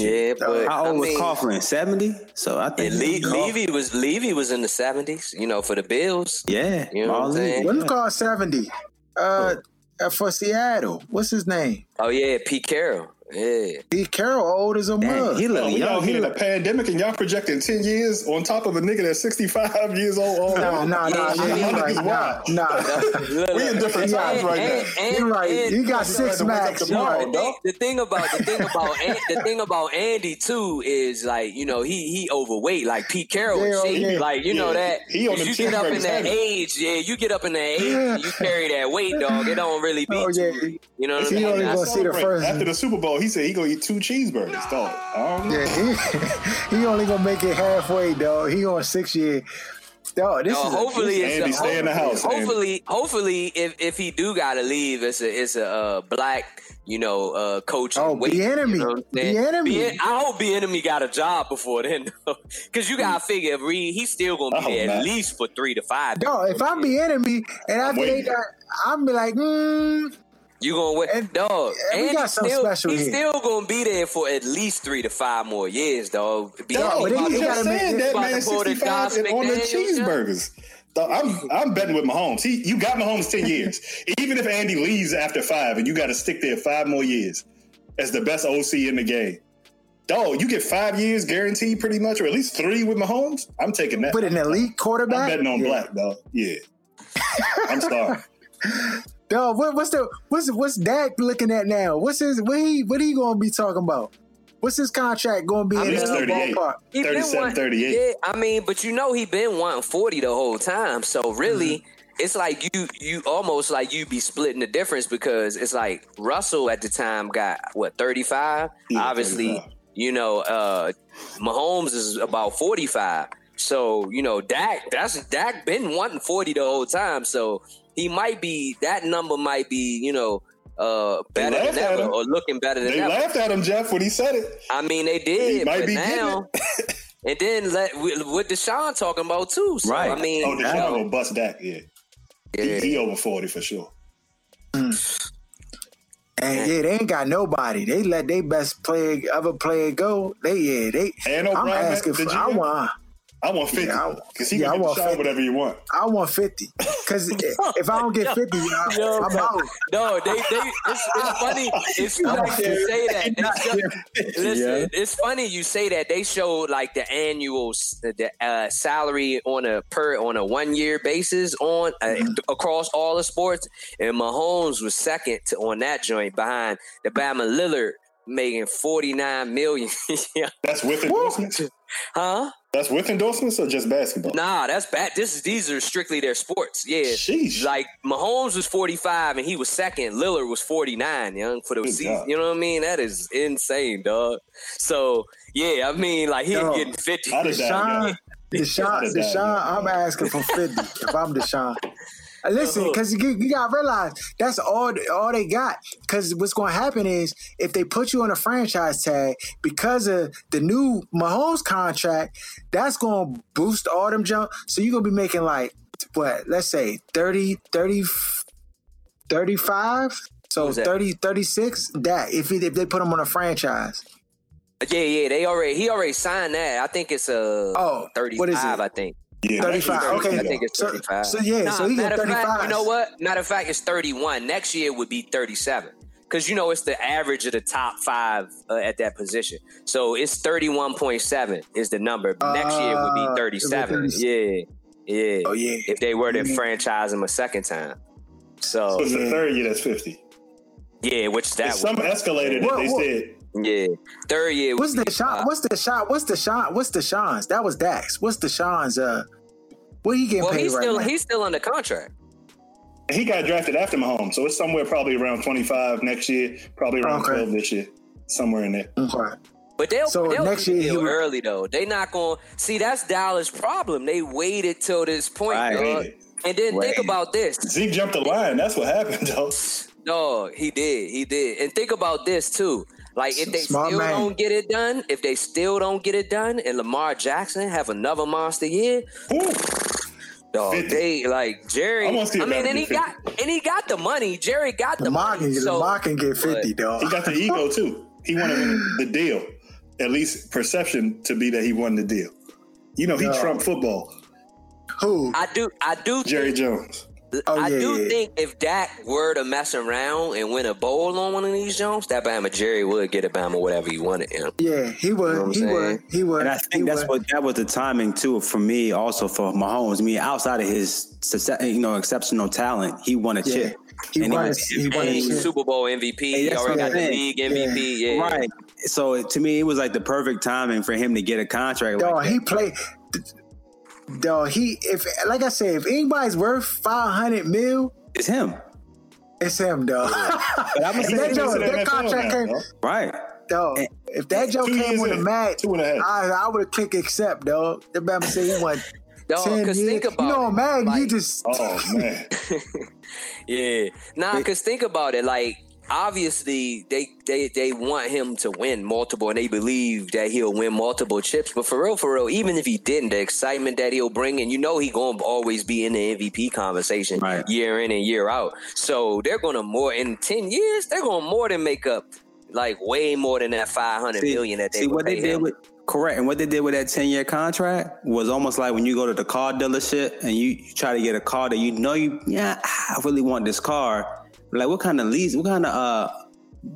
Yeah, but
How old
I
was
mean,
Coughlin? Seventy. So I
Yeah,
think
Le-
Cough-
Levy was Levy was in the seventies. You know, for the Bills.
Yeah,
You know what I'm saying?
yeah.
When was called seventy? Uh, uh, for Seattle. What's his name?
Oh yeah, Pete Carroll. Yeah.
Pete Carroll, old as a mug.
he
Oh,
look
we
young.
out
He
here in a pandemic and y'all projecting 10 years on top of a nigga that's 65 years old. Oh,
Nah, nah, nah,
Yeah,
yeah,
I
you
mean,
right. Nah, nah.
We in different
Yeah,
times right
and-
now.
and-
You right.
and-
You got six
sorry to wake up
max. You
tomorrow,
right.
the, thing, the thing about the thing about An- the thing about Andy too is like you know he he overweight like Pete Carroll and
Yeah,
shit.
yeah.
like you know that
he on the
you get up in that age, yeah, you get up in that age, you carry that weight, dog. It don't really be
Oh, yeah.
you know what I
He
mean?
only gonna see the first-
After the Super Bowl, he said he gonna eat two cheeseburgers, dog. I don't know.
Yeah, he, he only gonna make it halfway, dog. He on six year. Dog, this
No,
is a-
hopefully it's
Andy,
a,
stay in the house, Andy.
Hopefully, hopefully, if if he do gotta leave, it's a it's a uh, black, you know, uh, coach.
Oh,
weight,
Bieniemy.
You know what I'm saying? I hope the enemy got a job before then, because you gotta figure Reid, he's still gonna be
hope
there at least for three to five.
dog. If I'm the enemy, and after they
waiting.
got, I'm be like, mm,
You gonna win,
And-
dog?
and we
And
got
he's
something
still,
special
he's
here.
still gonna be there for at least three to five more years, dog. Bieniemy
Dog,
but
but
you
to-
gotta
just
make-
saying that man
to pull the
65
Josh
and on the cheeseburgers. Dog, I'm I'm betting with Mahomes. He you got Mahomes 10 years. Even if Andy leaves after five and you got to stick there five more years as the best OC in the game. Dog, you get five years guaranteed pretty much, or at least three with Mahomes. I'm taking that.
with an elite quarterback.
I'm betting on
Yeah.
black, dog. Yeah. I'm sorry.
Dog, what, what's the what's what's Dak looking at now? What's his what he what he gonna be talking about? What's his contract gonna be
I
in
mean,
the
He's 38.
ballpark?
He been
37,
wanting-
38.
Yeah, I mean, but you know he been wanting forty the whole time. So really,
Mm-hmm.
it's like you you almost like you be splitting the difference because it's like Russell at the time got what thirty five.
Yeah,
Obviously,
35.
you know, uh Mahomes is about forty five. So you know, Dak that's Dak been wanting forty the whole time. So he might be that number might be you know uh better than
laughed
ever or looking better than that.
They
ever.
laughed at him, Jeff, when he said it.
I mean, they
He
did,
might
but
be getting
now, and then let with, with Deshaun talking about too. So,
Right.
I mean,
Oh,
you
Deshaun
know,
will bust that. yeah.
yeah.
He, he over 40 for sure.
And yeah, they ain't got nobody. They let their best player other player go. They yeah, they
And
I'm
O'Brien,
asking for
did you
I
get-
want
I want 50.
Yeah, I-
Because he
yeah, I
can
want
get Deshaun
50.
whatever you want.
I want 50. Cause if I don't get 50, I,
Yo,
I'm
bro.
out.
No, they they it's, it's funny. It's funny you say that. They show, listen, it's funny you say that. They showed like the annual the uh, salary on a per on a one year basis on uh, across all the sports, and Mahomes was second to, on that joint behind the Bama Lillard making forty nine million. Yeah.
That's with endorsements?
huh?
That's with endorsements or just basketball?
Nah, that's bad. This is these are strictly their sports. Yeah.
Sheesh.
Like Mahomes was 45 and he was second. Lillard was 49, young for the
Good
season.
God.
You know what I mean? That is insane, dog. So yeah, I mean, like he
Dog.
getting 50.
I'd have died,
Deshaun. Deshaun,
I'd have died,
Deshaun,
yo.
I'm asking for 50 if I'm Deshaun. Uh, Listen, because you, you got to realize that's all all they got. Because what's going to happen is if they put you on a franchise tag because of the new Mahomes contract, that's going to boost all them jump. So you're going to be making like, what, let's say 30, 30, 35? So
Who's that?
30, 36? That, if, he, if they put him on a franchise.
Yeah, yeah, they already he already signed that. I think it's a
Oh,
35,
what is it?
I think.
Yeah,
35, okay.
I think it's 35.
so yeah, so he get
matter of fact,
35.
you know what? Matter of fact, it's 31. Next year would be 37. Because you know it's the average of the top five uh, at that position. So it's 31.7 is the number. Next year would
Uh,
be 37.
it would
Yeah. Yeah.
Oh, yeah.
If they were to
Mhm.
franchise him a second time. So
So it's the third year that's 50.
yeah, which that
some escalated. that
What-
they
what-
said.
Yeah. Third year
What's the shot? What's the shot? What's the shot? What's the Sean's? That was Dax. What's the Sean's? Uh, what he getting
well,
paid
he's
right
still
now?
he's still under contract.
He got drafted after Mahomes, so it's somewhere probably around 25 next year, probably around
Okay.
12 this year, somewhere in there.
Okay.
But they'll,
So
they'll
next
do
year he
deal early though. They not going to see that's Dallas' problem. They waited till this point,
Right.
dog. And then think about this.
Zeke jumped the line. That's what happened, though.
No, he did, he did, and think about this too. Like if they
Smart
still
man.
don't get it done, if they still don't get it done, and Lamar Jackson have another monster year,
Ooh.
dog,
50.
they like Jerry.
I
I mean, and he
would be
got and he got the money. Jerry got the
Lamar
money.
can,
so,
Lamar can get fifty,
He
dog.
He got the ego, too. He wanted the deal. At least perception to be that he won the deal. You know, he
No.
trumped football.
Who?
I do, I do.
Jerry
think,
Jones.
Oh,
I
yeah,
do
yeah.
think if Dak were to mess around and win a bowl on one of these jumps, that Bama Jerry would get a Bama whatever he wanted him.
Yeah, he would.
know
he
saying?
would. He would.
And I
he
think that's
would.
what that was the timing too for me, also for Mahomes. I mean, outside of his success- you know exceptional talent, he won a
Yeah,
chip.
he
And
won.
was-
He won. A
he was. Super Bowl MVP.
Hey,
he already got the
saying.
league MVP. Yeah.
Right. So to me, it was like the perfect timing for him to get a contract.
Dog,
like
he played. Dog, he if like I said, if anybody's worth five hundred mil,
It's him.
it's him, dog.
But I'm saying,
that, joke,
He's in
that contract came,
dog.
right.
dog. If that joke
Two
came
years
with a
in.
mag,
Two and a half.
I, I would have clicked accept, dog. The Bama said he won
Dog,
ten
cause
years.
think about
you know,
it.
mag, you just
Oh man,
Yeah. Nah, cause think about it. Like, obviously they they they want him to win multiple and they believe that he'll win multiple chips. But for real, for real, even if he didn't, the excitement that he'll bring and you know he gonna always be in the MVP conversation
Right.
year in and year out. So they're gonna more in ten years, they're gonna more than make up like way more than that five hundred million that they
see what they did
him.
with correct, and what they did with that ten year contract was almost like when you go to the car dealership and you, you try to get a car that you know you yeah I really want this car. Like what kind of lease? What kind of uh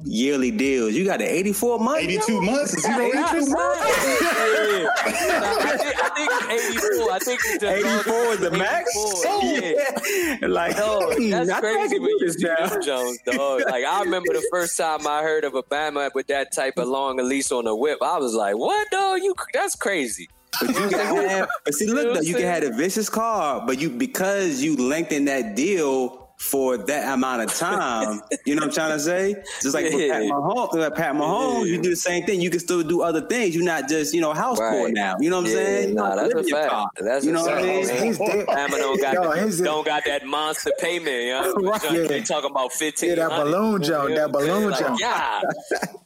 yearly deals? You got the eighty four months.
eighty-two months. Zero interest.
Yeah. I think, I think it's 84. I think it's
84 is the max?
84, Yeah.
like
Dog, that's
I
crazy
can
when
do
you
this
see Jones, dog. Like I remember the first time I heard of Obama with that type of long lease on a whip. I was like, "What, dog? You that's crazy."
But you can have, but see, look,
what
though, you can have a vicious car, but you because you lengthen that deal for that amount of time. you know what I'm trying to say? Just like with Pat Mahomes, like Pat Mahomes, you do the same thing. You can still do other things. You're not just you know house poor
Right.
now. You know what I'm
Yeah,
saying? You
nah, that's a fact.
car.
That's
you know what I
fact.
mean?
He's dead.
Don't got,
Yo,
that, don't got that monster payment, yeah.
Right.
They
Yeah.
talking about fifteen.
Yeah, that balloon jump, that balloon jump.
Yeah.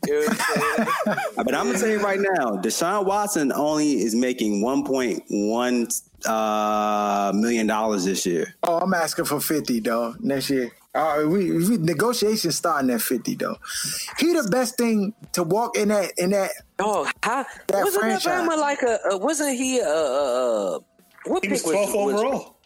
You know what I'm saying?
But I'm gonna tell you right now, Deshaun Watson only is making 1.1 uh, million dollars this year.
Oh, I'm asking for 50, though, next year. All right, we, we negotiations starting at 50, though. He the best thing to walk in that in that
Oh, how
That
wasn't
franchise.
that like a, a wasn't he a, a, a what
He was 12th
was-
overall.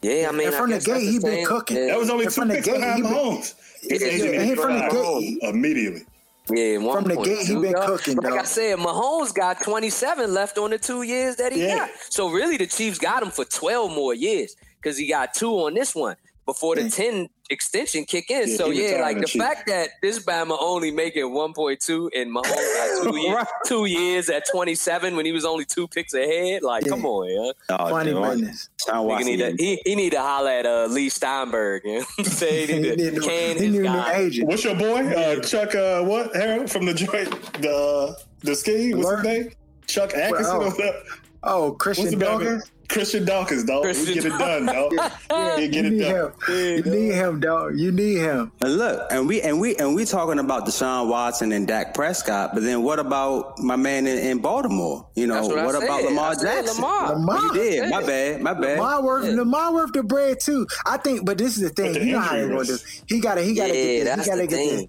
Yeah, I mean,
And
I
from the
guess
gate, he been cooking.
Yeah,
That was only
And
two
from the
picks
gate,
behind
he been-
Mahomes. His
Yeah,
agent
and from the gate,
immediately.
Yeah, one
From the gate, he been
dog.
cooking,
Like
dog.
I said, Mahomes got 27 left on the two years that he
Yeah.
got. So really, the Chiefs got him for 12 more years because he got two on this one before the 10 extension kick in.
Yeah,
so yeah, like
the
the
Chief.
fact that this Bama only making 1.2 in Mahomes got two, years,
Right.
two years at 27 when he was only two picks ahead. Like,
Yeah.
come on, yeah.
Oh,
funny
dude,
business.
Deshaun
Nigga
Watson.
need to, he, he need to holler at uh, Leigh Steinberg. You know what I'm saying? He
He
need
need
to
no-
can
he
his
need
guy.
agent.
What's your boy? Uh, Chuck, uh, what? Harold from the joint, the uh, the ski. What's
Lur-
his name? Chuck Atkinson.
oh.
or whatever.
Oh,
What's
Christian
the Batman?
Dawkins?
Christian Dawkins, dog.
Christian
we get it done, dog.
Yeah,
You get
you
it
need
done.
him. You need him, dog. You need him.
And look, and we and we and we talking about Deshaun Watson and Dak Prescott, but then what about my man in, in Baltimore? You know,
That's what I
what, about
said.
Lamar
I said
Jackson?
Lamar.
Lamar.
You did.
Yeah.
My bad. My bad.
Lamar worth,
Yeah.
Lamar worth the bread too. I think, but this is the thing.
The
You know how they
injury
gonna do. He gotta, he gotta
Yeah,
get this.
that's
He gotta
the
get this.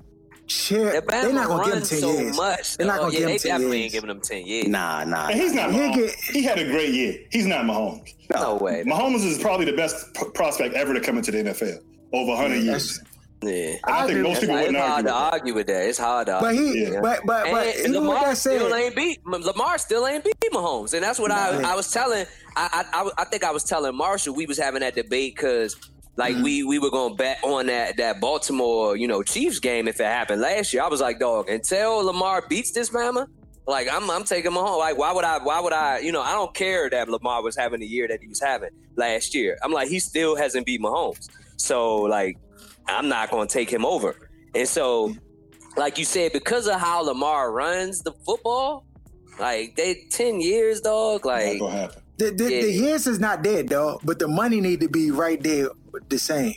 Thing.
Shit,
The
they're not gonna give him ten
so
years.
much.
They're not gonna
yeah,
give him ten
definitely ain't
years.
giving him ten years.
Nah, nah.
And he's not
He get-
he had a great year. He's not Mahomes.
No way.
Mahomes is probably the best p- prospect ever to come into the NFL over 100 years.
Yeah.
I,
I
think
agree
most people
It's
wouldn't
hard
argue.
to
with that.
argue with that. It's hard to
But
argue.
he,
Yeah.
but but but
and
even with
Lamar
that
still
said,
ain't beat Lamar still ain't beat Mahomes, and that's what I,
Nah.
I was telling. I, I I I think I was telling Marshall we was having that debate because like
Mm-hmm.
we we were gonna bet on that that Baltimore you know Chiefs game if it happened last year. I was like, dog, until Lamar beats this Bama. Like I'm, I'm taking Mahomes. Like why would I? Why would I? You know, I don't care that Lamar was having the year that he was having last year. I'm like, he still hasn't beat Mahomes. So like, I'm not going to take him over. And so, like you said, because of how Lamar runs the football, like they ten years, dog.
Not
Like
gonna happen.
the, the,
Yeah.
the years is not dead, dog. But the money need to be right there, the same.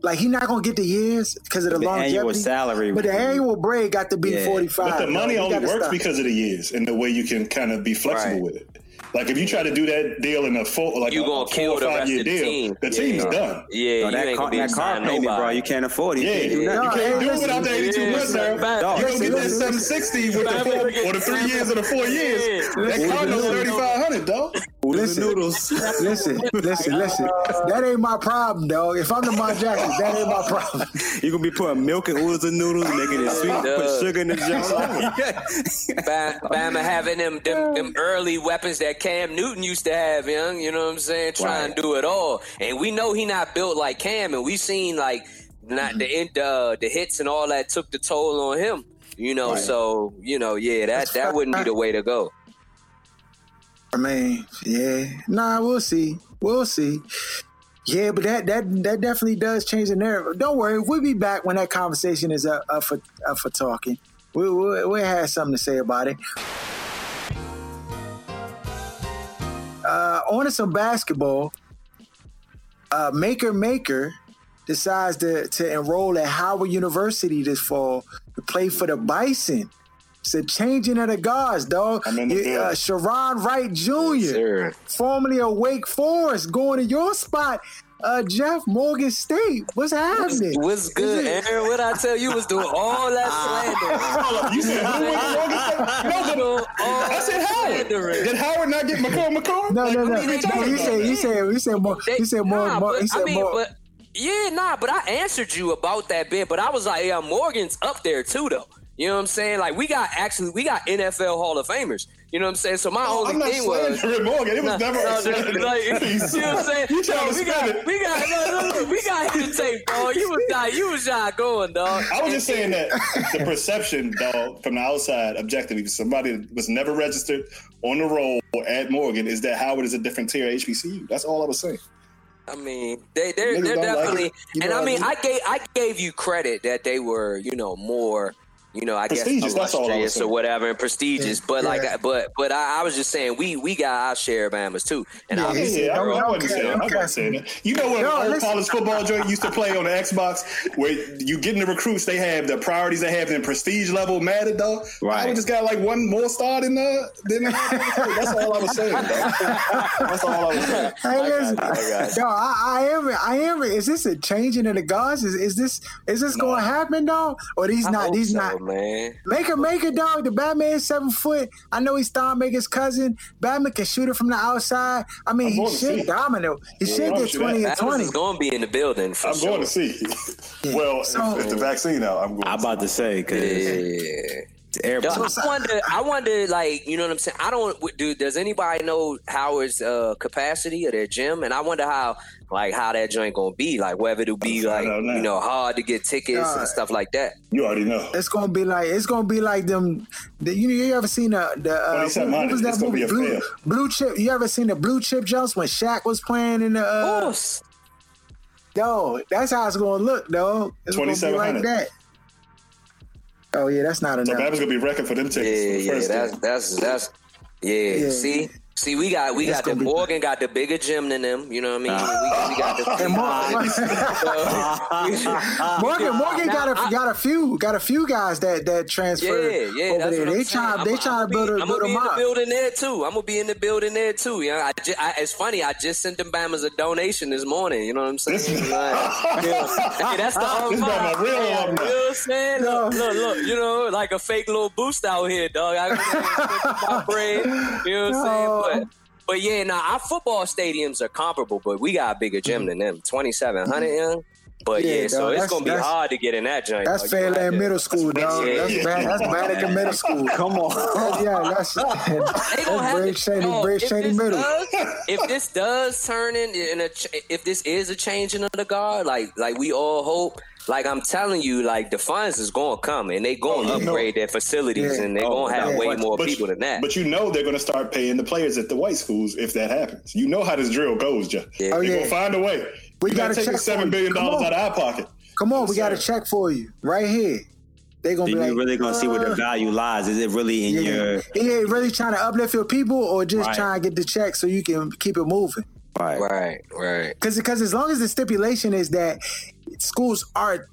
Like he not gonna get the years because of the,
the annual salary.
But the annual break got to be
Yeah.
forty five.
But the money only works because of the years and the way you can kind of be flexible
Right.
with it. Like if you try to do that deal in a four, like
You
a,
gonna
a four
kill
or
the
five
rest
year
of the
deal,
team.
the
Yeah.
team's done.
yeah,
No, that,
ain't
car,
gonna be
that car
signing
payment, bro, you can't afford it. You
Yeah,
can't do
you
nothing.
No,
can't
hey,
do it without the 82 months,
listen,
now. You don't get that 760 with the four or the three years or the four years. That car knows
Listen.
3,500, dog.
Listen,
noodles.
listen, listen, listen. That ain't my problem, dog. If I'm the Lamar Jackson, that ain't my problem.
You're gonna be putting milk and oodles and noodles, making it sweet,
Duh.
put sugar in the jar.
Bam, Bama having them, them them early weapons that Cam Newton used to have, young. You know what I'm saying? Try and do it all, and we know he not built like Cam, and we seen like not the end, uh, the hits and all that took the toll on him. You know, so you know, yeah, that that wouldn't be the way to go.
I mean, yeah. Nah, we'll see. We'll see. Yeah, but that that that definitely does change the narrative. Don't worry, we'll be back when that conversation is up, up for up for talking. We we we have something to say about it. Uh, on to some basketball. Uh, Makur Maker decides to to enroll at Howard University this fall to play for the Bison. It's a changing of the guards, dog.
I'm in the
Yeah, uh. Sharone Wright Jr.,
Sure.
formerly of Wake Forest, going to your spot, uh, Jeff Morgan State. What's happening?
What's good,
Is
Aaron? What I tell you was doing all that slander.
You said who went to Morgan State? No,
Doing
but
all
I said Howard. Did Howard not get McCall McCall?
No,
Like,
no, no.
are we
no
talking about?
said, he said, he said more.
They-
He said more.
nah,
more
but,
said
I mean,
more.
but yeah, nah, but I answered you about that bit, but I was like, yeah, Morgan's up there too, though. You know what I'm saying? Like we got actually we got NFL Hall of Famers. You know what I'm saying? So my
Oh,
only
I'm not
thing was.
Morgan. It was
No,
never
no,
slander.
like, you know what I'm saying?
You trying to
we got,
it.
we got, no, no, no, we got hit the tape, dog. You was not, you was not going, dog.
I was just saying that the perception, dog, from the outside, objectively, somebody that was never registered on the roll at Morgan, is that Howard is a different tier HBCU. That's all I was saying.
I mean, they they're, they're
like
definitely,
it.
And I
what I
mean,
mean?
I gave I gave you credit that they were, you know, more, you know, I
Prestigious,
guess
that's all I was
illustrious or
saying.
whatever, and prestigious. But like,
Yeah.
but but I, I was just saying, we we got our share of Bamas too, and
Yeah,
I
he
Yeah, I,
don't-
I
don't
wasn't
care,
saying. I
don't
wasn't saying that. You know what
Yo,
old college football joint used to play on the Xbox, where you get in the recruits, they have the priorities they have in prestige level mattered though.
Right.
I just got like one more star than the than the, That's all I was saying. That's all I was saying.
Hey, listen,
you, I got
yo, I, I am, I am. Is this a changing of the guards? Is, is this, is this going to happen, though? Or these not,
hope
these
so,
not?
man.
Makur Maker dog. The Batman seven foot. I know he's Thon Maker's cousin. Batman can shoot it from the outside. I mean,
I'm
he should
see.
dominate. He should get twenty
that-
and twenty.
is going to be in the building for
I'm
sure.
going to see. Well,
So-
if, if the vaccine out, I'm going.
I'm
to
about to say because
Yeah.
Everybody.
I wonder. I wonder. Like, you know what I'm saying? I don't. Do does anybody know Howard's uh, capacity of their gym? And I wonder how, like, how that joint gonna be. Like, whether it'll be like,
find out now.
you know, hard to get tickets
Nah.
and stuff like that.
You already know.
It's gonna be like it's gonna be like them. The, you you ever seen the the uh, what,
2700,
was that
it's
movie?
be a
Blue. Blue Chip. You ever seen the Blue Chip jumps when Shaq was playing in the?
Of
Uh,
course.
yo, that's how it's gonna look, though. It's gonna be like that. Oh yeah, that's not enough.
So
enough.
Babs gonna be wrecking for them
Yeah,
tickets. for the
yeah.
first
That's that's that's. Yeah.
Yeah.
See. See, we got we
It's
got the Morgan got the bigger gym than them. You know what I mean? we, we got the.
And Morgan, Morgan
Now,
got a
I-
got a few got a few guys that that transferred
Yeah, yeah,
over there. They try
saying.
they try
I'm
to build
be,
a
I'm
build
gonna be in the building there too. I'm gonna be in the building there too. You know, I, ju- I, it's funny. I just sent them Bama's a donation this morning. You know what I'm saying? Like, yeah. Hey, that's the whole
This
vibe.
Real
Hey,
alumni.
You know what I'm saying?
No.
Look, look, look. You know, like a fake little boost out here, dog. I got my bread. You know what I'm
No.
saying? But, but yeah, now our football stadiums are comparable, but we got a bigger gym mm-hmm. than them. 2,700 mm-hmm. young. But
Yeah,
yeah, so
dog,
it's gonna be hard to get in that joint.
That's
dog. You gonna have
Fairland
to-
Middle School, dog. That's
yeah.
bad. That's Banneker Middle School.
Come on.
yeah, that's
They gonna
that's
have
Bridge
to,
Shady,
dog,
Bridge
if
Shady
this
Middle.
Does, if this does turn in, in a, if this is a changing of the guard, like like we all hope, like I'm telling you, like the funds is gonna come and they gonna
Oh, you know.
upgrade their facilities
Yeah.
and they
Oh,
gonna have
yeah.
way more
But
people
you-
than that.
But you know they're gonna start paying the players at the white schools if that happens. You know how this drill goes, Jeff.
Yeah.
Oh,
They're
yeah.
gonna find a way.
We
We
gotta
gotta take
check
the seven
for
billion
you. Come
dollars out of our pocket.
Come on,
Yes,
we got a check for you right here. They gonna
Then
be
you're
like,
really gonna see where the
uh,
value lies. Is it really in
Yeah,
your
yeah, really trying to uplift your people, or just
Right.
trying to get the check so you can keep it moving.
right?
right, right.
Because because as long as the stipulation is that schools are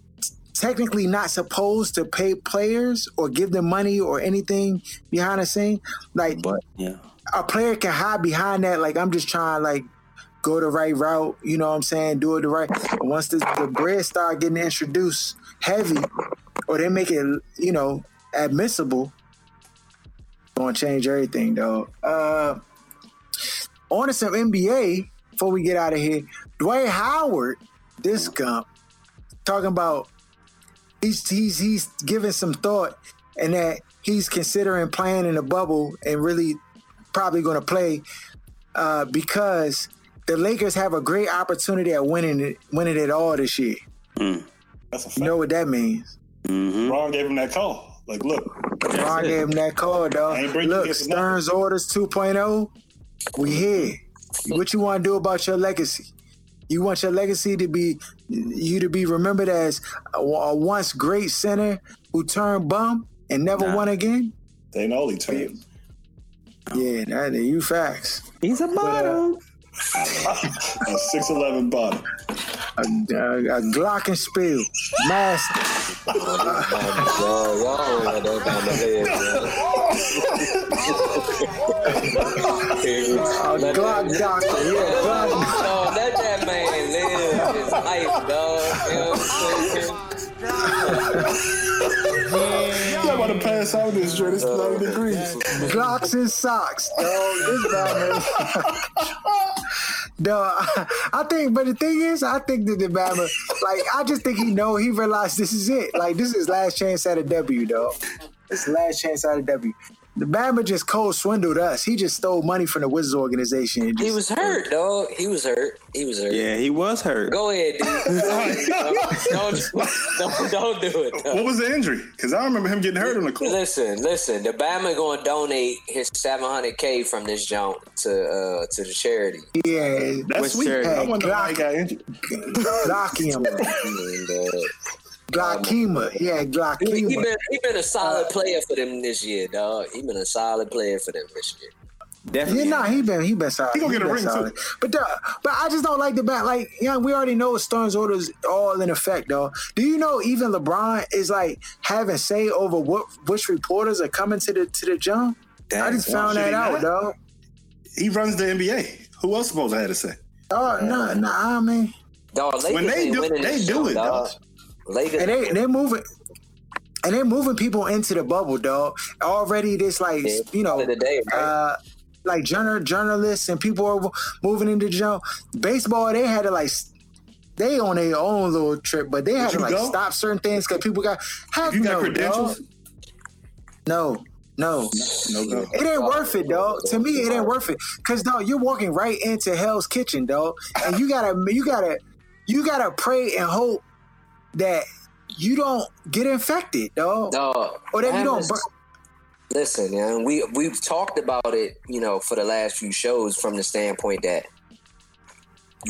technically not supposed to pay players or give them money or anything behind the scene, like
But yeah,
a player can hide behind that. Like I'm just trying like go the right route. You know what I'm saying? Do it the right. Once the, the bread start getting introduced heavy, or they make it you know admissible, gonna change everything though. Uh, on to some NBA before we get out of here. Dwight Howard, this gump, talking about he's he's he's giving some thought and that he's considering playing in a bubble and really probably going to play uh, because the Lakers have a great opportunity at winning it, winning it all this year. Mm.
That's a fact.
You know what that means? Mm-hmm.
Ron gave him that call. Like, look,
Ron gave him that call, dog.
ain't bring you
Look,
here for
Stern's orders 2.0. We here. What you want to do about your legacy? You want your legacy to be you to be remembered as a, a once great center who turned bum and never won again?
they know he turned.
Yeah, that you facts.
He's a bottom.
A six eleven bottom.
A, a, a glockenspiel, master.
Yo, y'all don't want that kind of head,
A Glock doctor. Yeah, Glock.
No, let that man live his life, dog. You know what I'm saying?
I'm about to pass out this joint. It's 90 degrees.
Glocks and socks. Dog, this Batman. Dog, I, I think, but the thing is, I think that the Bama, like, I just think he know, he realized this is it. Like, this is last chance at a W, dog. This last chance at a W. The Bama just cold swindled us. He just stole money from the Wizards organization. and
He was hurt, dog. He was hurt. He was hurt.
Yeah, he was hurt.
Go ahead, dude. don't, don't, don't do it. dog.
What was the injury? Because I remember him getting hurt on the court.
Listen, listen. The Bama gonna donate his 700k from this junk to uh to the charity.
Yeah,
That's
Which
sweet.
charity?
I wonder why he got injured.
Glaucoma.
And, uh,
Glaucoma. Yeah,
he, he
Glaucoma.
been he been a solid player for them this year, dog. He been a solid player for them this year.
Definitely.
Yeah, nah, he been he been solid.
He gonna get a
been
ring, too.
But the, but I just don't like the back. Like, yeah, we already know Stern's orders all in effect, though. Do you know even LeBron is like having say over what which reporters are coming to the to the jump? I just found that out,
not?
dog.
He runs the NBA. Who else supposed to have to say?
Oh no, no, I mean,
Dog,
When they do- they
this
do it,
dog.
dog.
Lakers,
and they they moving. And they're moving people into the bubble, dog. Already, this like
Yeah,
you know,
the day, right?
uh, like journal journalists and people are moving into jump. Baseball, they had to like they on their own little trip, but they had to like
go?
stop certain things because people got heck
You got
no,
credentials?
dog. No, no,
No go.
it ain't worth it, dog. To me, it ain't worth it. Cause dog, you're walking right into Hell's Kitchen, dog, and you gotta, you gotta, you gotta pray and hope that you don't get infected, dog,
dog.
or that you don't.
Listen, man, we we've talked about it, you know, for the last few shows from the standpoint that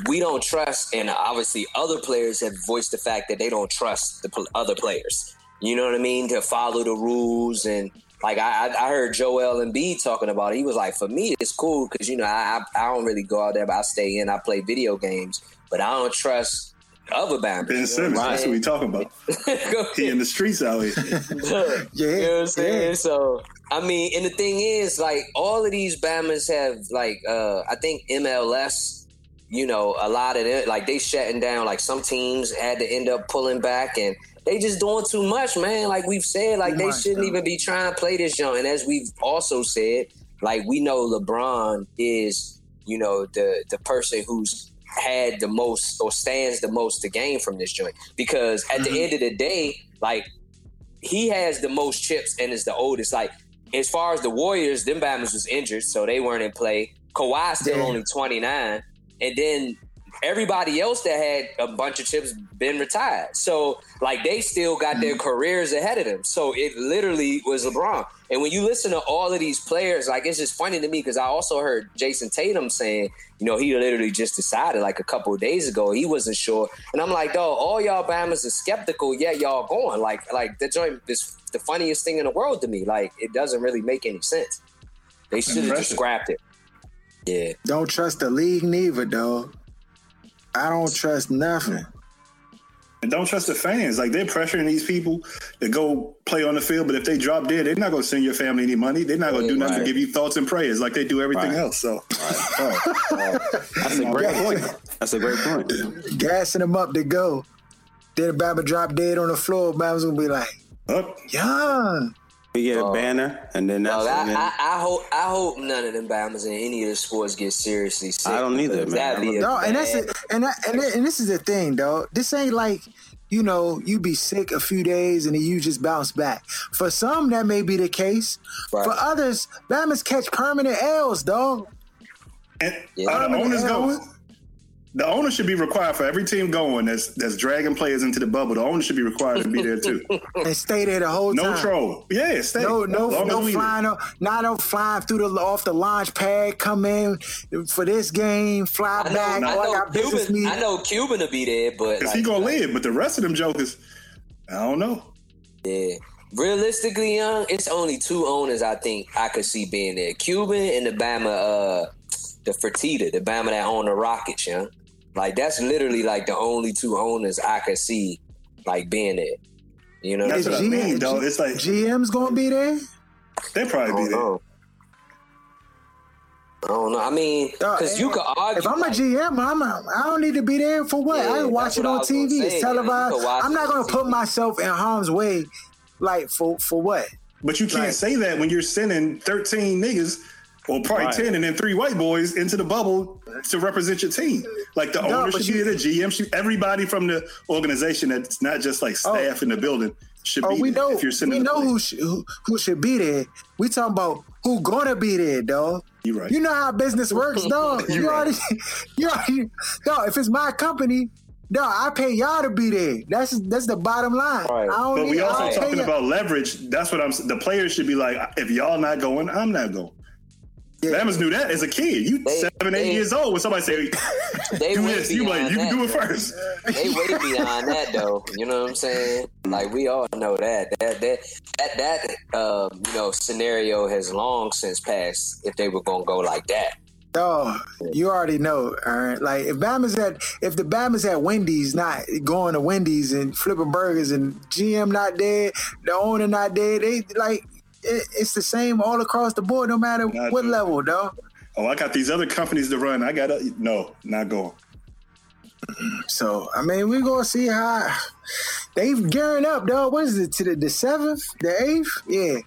we don't trust, and obviously other players have voiced the fact that they don't trust the pl- other players. You know what I mean? To follow the rules and like I, I I heard Joel Embiid talking about it. He was like, for me, it's cool because you know I, I I don't really go out there, but I stay in. I play video games, but I don't trust other Bama.
Ben Simmons. That's what we talking about. He in the streets out here.
Yeah,
you know what I'm saying?
yeah.
So I mean, and the thing is, like, all of these Bammers have like uh I think MLS, you know, a lot of it like they shutting down, like some teams had to end up pulling back and they just doing too much, man. Like we've said, like
Too
they
much,
shouldn't
though.
even be trying to play this young. And as we've also said, like we know LeBron is, you know, the the person who's had the most or stands the most to gain from this joint. Because at the end of the day, like he has the most chips and is the oldest. Like as far as the Warriors, them Bama's was injured, so they weren't in play. Kawhi still only 29. And then everybody else that had a bunch of chips been retired. So like they still got their mm-hmm. careers ahead of them. So it literally was LeBron. And when you listen to all of these players, like it's just funny to me because I also heard Jayson Tatum saying, you know, he literally just decided like a couple of days ago he wasn't sure. And I'm like, dog, all y'all Bamas are skeptical, yet y'all going. Like, like the joint is the funniest thing in the world to me. Like, it doesn't really make any sense. They should have just scrapped it. Yeah.
Don't trust the league neither, dog. I don't trust nothing.
And don't trust the fans. Like they're pressuring these people to go play on the field, but if they drop dead, they're not going to send your family any money. They're not going to do nothing
Right.
to give you thoughts and prayers like they do everything
Right.
else. So
That's a great point. That's a great point.
Gassing them up to go. Then Baba drop dead on the floor. Baba's gonna be like,
up,
young.
We get a uh, banner, and then that's.
Dog, I, I, I hope I hope none of them Bama's in any of the sports get seriously sick.
I don't either, man.
That'd be a
No, and that's it. And that, and, and this is the thing, though. This ain't like you know you be sick a few days and then you just bounce back. For some, that may be the case.
Right.
For others, Bama's catch permanent L's, dog.
And
Yeah.
are the owners
L's?
going? The owner should be required for every team going that's that's dragging players into the bubble. The owner should be required to be there too.
And stay there the whole
No
time.
No troll. Yeah, stay.
No, no, no flying, o- not no flying through the off the launch pad. Come in for this game, fly
I know,
back.
I
oh, I
know
got
Cuban.
meeting.
I know Cuban to be there, but
Cause
like,
he gonna live, but the rest of them jokers, I don't know.
Yeah. Realistically, young, it's only two owners I think I could see being there: Cuban and the Bama, uh, the Fertitta, the Bama that own the Rockets, young. Like that's literally like the only two owners I could see like being there. You know, what I'm
That's what I mean, dog. It's like
GM's gonna be there.
they'll probably be there.
know. I don't know. I mean, uh,
Dog,
because you could argue.
If I'm a GM, I'm a, I don't need to be there for what?
Yeah,
I can watch it on TV.
say,
It's televised. I'm not gonna put myself in harm's way, like for for what?
But you can't
Right.
say that when you're sending 13 niggas or probably
Right.
10 and then three white boys into the bubble to represent your team. Like the
No,
owner
but
should be
you-
there, the GM should everybody from the organization that's not just like oh. staff in the building should
Oh,
be
we
there
know
if you're
we
sending
know who, sh- who who should be there. We talking about who gonna be there, dog.
You right.
You know how business works, dog.
You
you
right.
already, you already, dog. If it's my company, dog, I pay y'all to be there. That's that's the bottom line.
Right.
I don't
But we
need, I
also
don't
talking
ya-
about leverage. That's what I'm. The players should be like, if y'all not going, I'm not going.
Yeah.
Bama's knew that as a kid. You
They-
seven, eight
they-
years old. When somebody say,
they
"Do this," you like,
beyond
you can do it
that,
first.
they way beyond that though. You know what I'm saying? Like we all know that that that that that um, you know scenario has long since passed. If they were gonna go like that,
Oh, you already know, Aaron. Like if Bama's at if the Bama's at Wendy's, not going to Wendy's and flipping burgers, and GM not dead, the owner not dead, they like it, it's the same all across the board, no matter
Not
what
true.
level, dog.
Oh, I got these other companies to run. I got to no, not going.
So I mean, we're gonna see how they've gearing up, dog. What is it to the the seventh, the eighth? Yeah,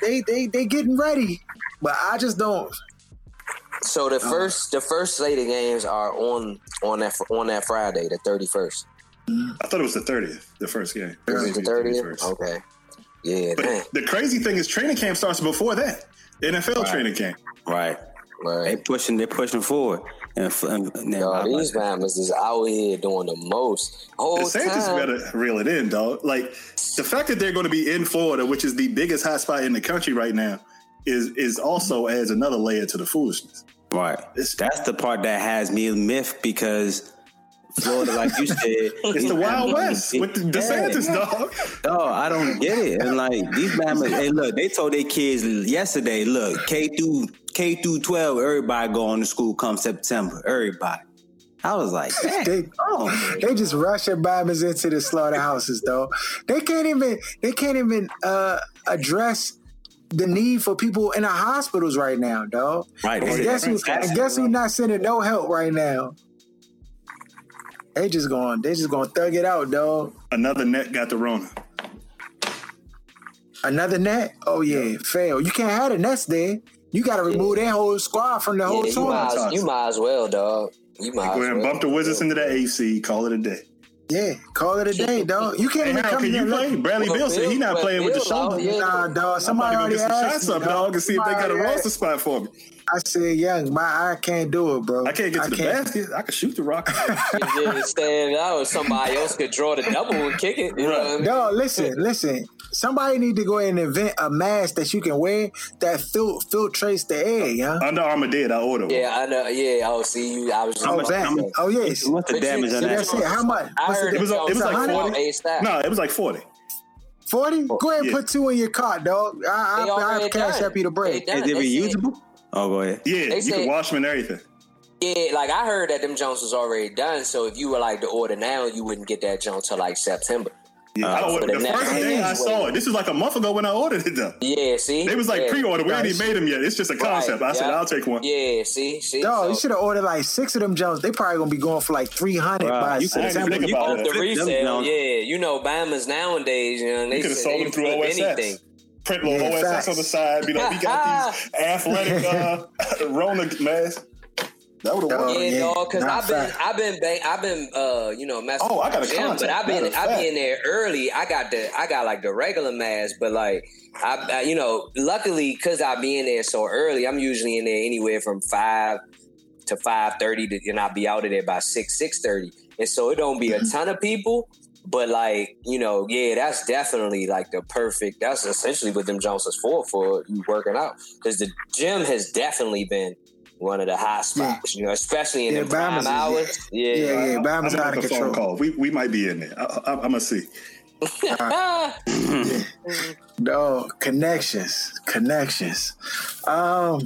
they they they getting ready, but I just don't.
so the uh, first the first slate of games are on on that on that Friday, the 31st.
I thought it was the 30th, the first game.
Is it the 30th? Okay. Yeah, damn.
But the crazy thing is, training camp starts before that. The NFL training camp.
right. They
Right.
pushing. They pushing forward. And, f- and, and
Dog, these Bama's is out here doing the most. Whole
DeSantis
time.
better reel it in, dog. Like the fact that they're going to be in Florida, which is the biggest hotspot in the country right now, is is also adds another layer to the foolishness.
Right.
It's-
That's the part that has me miffed because Florida, like you said,
It's the Wild West with the DeSantis, dog.
Oh, I don't get it. And like these Bama, hey, look, they told their kids yesterday, look, K through K through twelve, everybody going to school come September. Everybody. I was like,
They,
oh,
they just rushing Bama's into the slaughterhouses, though. They can't even they can't even uh, address the need for people in the hospitals right now, dog.
right.
And guess who? And guess who not sending no help right now? They just going. They just going to thug it out, dog.
Another net got the Rona.
Another net? Oh yeah, fail. You can't have the nets there. You got to remove that whole squad from the whole
Yeah, you
tour.
might, as, well, dog. you might as well, dog. You might
Go
as
ahead and
well.
bump the Wizards into the AC. Call it a day.
Yeah, call it a day, dog. You can't
Hey,
even
how
come
can you play? Bradley
Well,
Beal said he not
Beal-
playing with the
Bill out,
shoulder.
yeah.
Nah, dog. Somebody
about to
already
go get some
asked
shots
me,
up, dog, and see if they got a roster spot for me.
I said, young, my I can't do it, bro.
I can't get to the basket. I can shoot the rock.
Stand out, or somebody else could draw the double and kick it. You know what I mean?
Dog, listen, listen. Somebody need to go ahead and invent a mask that you can wear that fil- filtrates the air, yeah.
Under Armour did. I ordered one.
Yeah, I know. Yeah, oh, see you. I was oh, just
Oh,
about to
that.
say.
Oh, yes.
What's the
But you-
damage on that?
That's it. How much?
I
What's
heard
It was,
Jones
it was like 40. No, it was like 40.
40? Go ahead and
Yeah.
put two in your cart, dog. I,
They
I,
already
I'll cash
done.
up you the
They
break.
done.
Is it reusable? Oh, go ahead.
Yeah,
They
you
said-
can wash them and everything.
Yeah, like I heard that them Jones was already done. So if you were like to order now, you wouldn't get that Jones till like September.
Yeah,
Uh,
I
for
ordered,
the
the first
day.
day I saw it. This was like a month ago when I ordered it though.
Yeah, see,
They was like
yeah.
pre-order. We ain't
Right.
even made them yet. It's just a concept. I said
yeah.
I'll take one.
Yeah, see, see.
Dog, you should have ordered like six of them Jones. They probably gonna be going for like 300
Right.
by
You could've
September.
think
you
about
the
them
resale, yeah. You know, Bama's nowadays, you know, they
could've sold them through
flip
OSS.
anything.
Print little
Yeah,
OSS
facts.
on the side. Be like, we got these athletic uh, Rona masks. That would have worked.
yeah,
yeah,
dog. Because I've been. I've been, bang, I've been, uh, you know, messing.
Oh, I got a
the gym,
contact.
but I've been, I've
fact.
been there early. I got the, I got like the regular mask, but like, I, I you know, luckily because I be in there so early, I'm usually in there anywhere from five to five thirty, and I'll be out of there by six, six thirty, and so it don't be a ton of people. But like, you know, yeah, that's definitely like the perfect. That's essentially what them Johnsons for for you working out because the gym has definitely been one of the hot spots. You know, especially in
Yeah,
the prime
Bama's-
hours. Yeah,
Yeah, yeah,
I'm
Bama's
gonna
out of
make a phone
control.
call. We we might be in there. I, I, I'm gonna see.
No connections, connections. Um,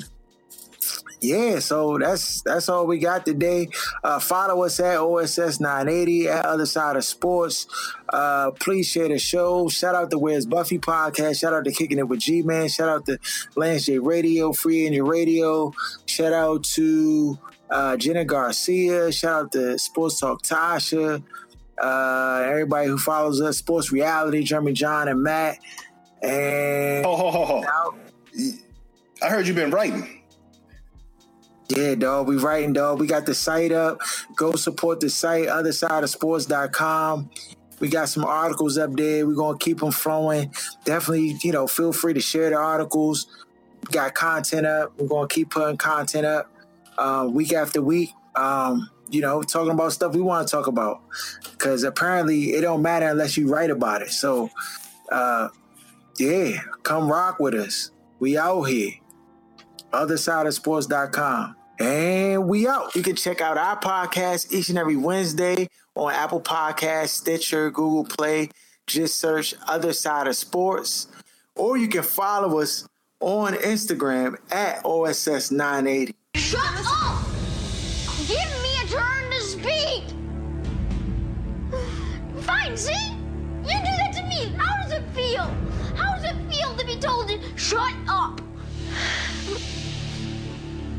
yeah. So that's that's all we got today. Uh, follow us at OSS 980 at Other Side of Sports. Uh, please share the show. Shout out to Where's Buffy podcast. Shout out to Kicking It with G Man. Shout out to Lance J Radio, Free in Your Radio. Shout out to uh, Jenna Garcia. Shout out to Sports Talk Tasha. Uh, everybody who follows us, Sports Reality, Jeremy John and Matt. And
Oh, ho, ho, ho. I heard you've been writing.
Yeah, dog, we writing, dog. We got the site up. Go support the site, othersideofsports.com. We got some articles up there. We're going to keep them flowing. Definitely, you know, feel free to share the articles. We got content up. We're going to keep putting content up uh, week after week. Um, you know, talking about stuff we want to talk about. Because apparently it don't matter unless you write about it. So, uh, yeah, come rock with us. We out here othersideofsports.com. And we out. You can check out our podcast each and every Wednesday on Apple Podcasts, Stitcher, Google Play. Just search Other Side of Sports. Or you can follow us on Instagram at OSS980.
Shut up! Give me a turn to speak! Fine, see? You do that to me. How does it feel? How does it feel to be told to shut up?